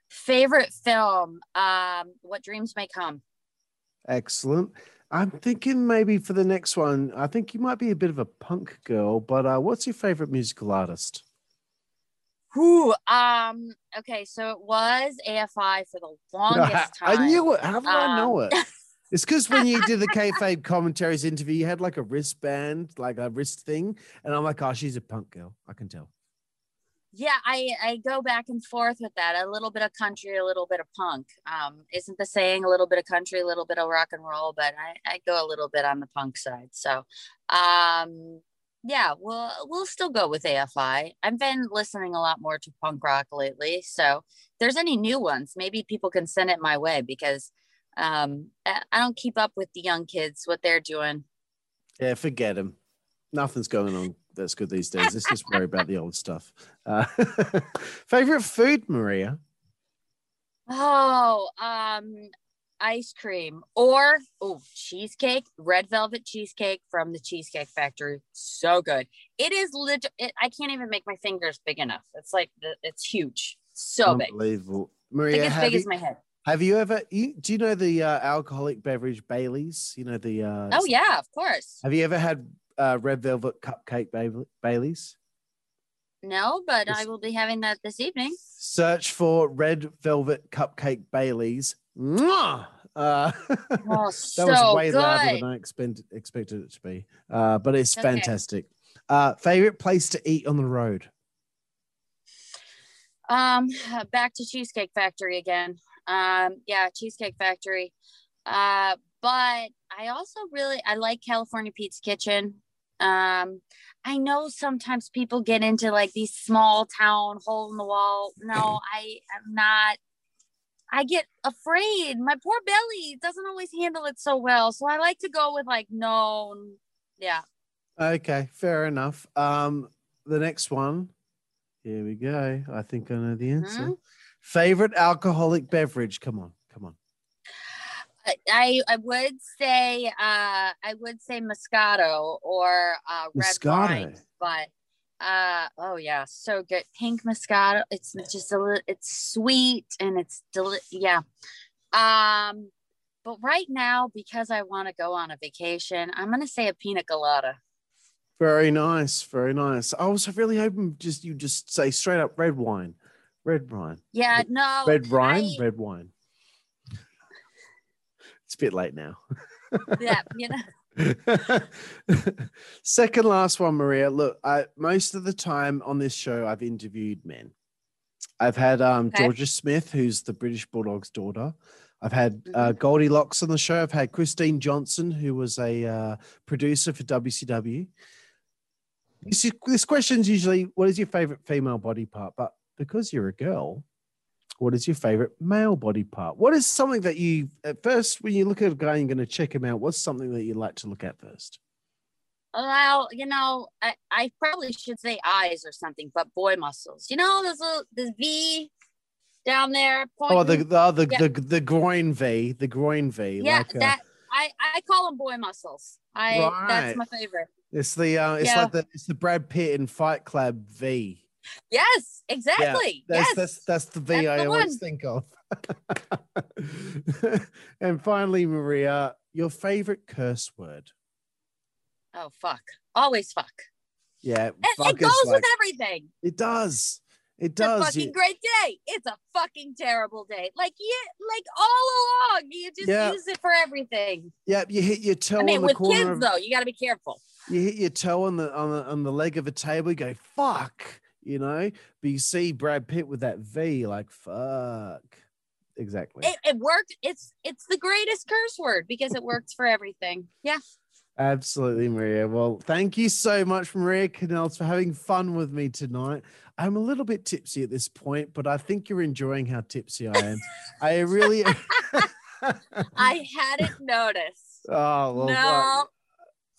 Favorite film? Um, What Dreams May Come. Excellent. I'm thinking maybe for the next one, I think you might be a bit of a punk girl, but uh, what's your favorite musical artist? Who? Um. Okay, so it was AFI for the longest time. I knew it. How did I know Um, it? It's because when you did the kayfabe commentaries interview, you had like a wristband, like a wrist thing, and I'm like, oh, she's a punk girl. I can tell. Yeah, I I go back and forth with that. A little bit of country, a little bit of punk. Um, isn't the saying a little bit of country, a little bit of rock and roll? But I I go a little bit on the punk side. So, um, yeah, we'll we'll still go with AFI. I've been listening a lot more to punk rock lately. So, there's any new ones, maybe people can send it my way because um I don't keep up with the young kids what they're doing. Yeah, forget them Nothing's going on that's good these days. Let's just worry about the old stuff. Uh, favorite food, Maria? Oh, um, ice cream or oh, cheesecake, red velvet cheesecake from the Cheesecake Factory. So good. It is legit. It, I can't even make my fingers big enough. It's like the, it's huge. So big. Unbelievable. Like Maria, as big you, as my head. have you ever, you, do you know the uh, alcoholic beverage Bailey's? You know, the, uh, Oh yeah, of course. have you ever had uh, red velvet cupcake Bailey's? No, but I will be having that this evening. Search for red velvet cupcake Bailey's. Mwah! Uh, Oh, that so was way good. louder than I expect, expected it to be. Uh, but it's Okay. fantastic. Uh, favorite place to eat on the road? Um, back to Cheesecake Factory again. Um, yeah, Cheesecake Factory. Uh, but I also really I like California Pizza Kitchen. Um, I know sometimes people get into like these small town hole in the wall. No, I am not. I get afraid. My poor belly doesn't always handle it so well. So I like to go with like known. Yeah. Okay, fair enough. Um, the next one. Here we go. I think I know the answer. Mhm. Favorite alcoholic beverage? Come on. I- I would say uh I would say Moscato or uh red wine, but uh oh yeah, so good. Pink Moscato. It's just a little it's sweet and it's deli- yeah. Um but right now because I want to go on a vacation, I'm going to say a pina colada. Very nice, very nice. I was really hoping just you just say straight up red wine, red wine, Yeah, no. red wine, I- red wine. It's a bit late now. yeah, you know. Second last one, Maria. Look, I most of the time on this show, I've interviewed men. I've had um, Okay. Georgia Smith, who's the British Bulldog's daughter. I've had Mm-hmm. uh, Goldilocks on the show. I've had Christine Johnson, who was a uh, producer for WCW. This, is- this question's usually, what is your favorite female body part? But because you're a girl, what is your favorite male body part? What is something that you, at first, when you look at a guy, and you're going to check him out. What's something that you like to look at first? Well, you know, I, I probably should say eyes or something, but boy muscles. You know, there's a this V down there. Oh, the pointing- the the, Yeah. the, the groin V, the groin V. yeah, like, uh, that I I call them boy muscles. I Right. that's my favorite. it's the uh, it's Yeah. like the it's the Brad Pitt in Fight Club V. Yes, exactly. That's yes. that's that's the V That's I the always one. think of. and finally, Maria, your favorite curse word? oh fuck. Always fuck. Yeah, It, fuck it goes like- with everything. it does. It does. It's a fucking You- great day. It's a fucking terrible day. Like yeah, like all along. You just Yeah. use it for everything. yeah, you hit your toe I mean, with kids of though, you gotta be careful. you hit your toe on the on the on the leg of a table, you go, fuck, you know. But you see Brad Pitt with that V, like fuck. Exactly. It, it worked. It's it's the greatest curse word because it works for everything. Yeah. Absolutely, Maria. Well, thank you so much, Maria Kanellis, for having fun with me tonight. I'm a little bit tipsy at this point, but I think you're enjoying how tipsy I am. I really. I hadn't noticed. oh well. no.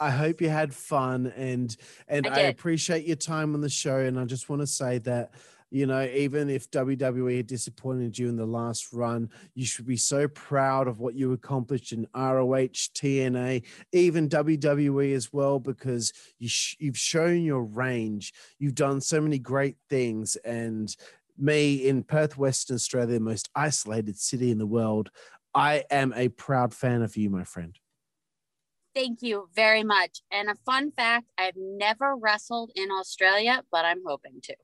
I hope you had fun and and I I, appreciate your time on the show. And I just want to say that you know even if WWE had disappointed you in the last run, you should be so proud of what you accomplished in ROH, TNA, even WWE as well, because you sh- you've shown your range. You've done so many great things and me in Perth, Western Australia, the most isolated city in the world. I am a proud fan of you, my friend. Thank you very much. And a fun fact I've never wrestled in Australia, but I'm hoping to.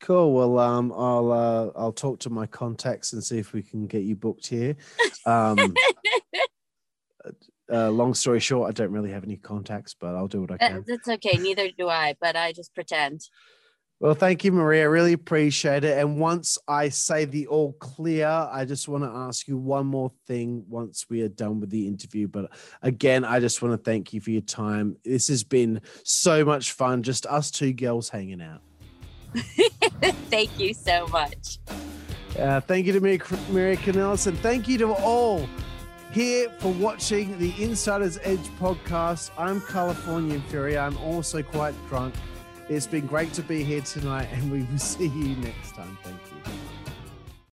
Cool. Well, um, I'll uh, I'll talk to my contacts and see if we can get you booked here. Um, uh, long story short, I don't really have any contacts, but I'll do what I That- can. That's okay. Neither do I, but I just pretend. Well, thank you, Maria. I really appreciate it. And once I say the all clear, I just want to ask you one more thing once we are done with the interview. But again, I just want to thank you for your time. This has been so much fun, just us two girls hanging out. Thank you so much. Uh, thank you to Maria, Maria Kanellis, and thank you to all here for watching the Insider's Edge podcast. I'm Californian Fury. I'm also quite drunk. It's been great to be here tonight, and we will see you next time. Thank you.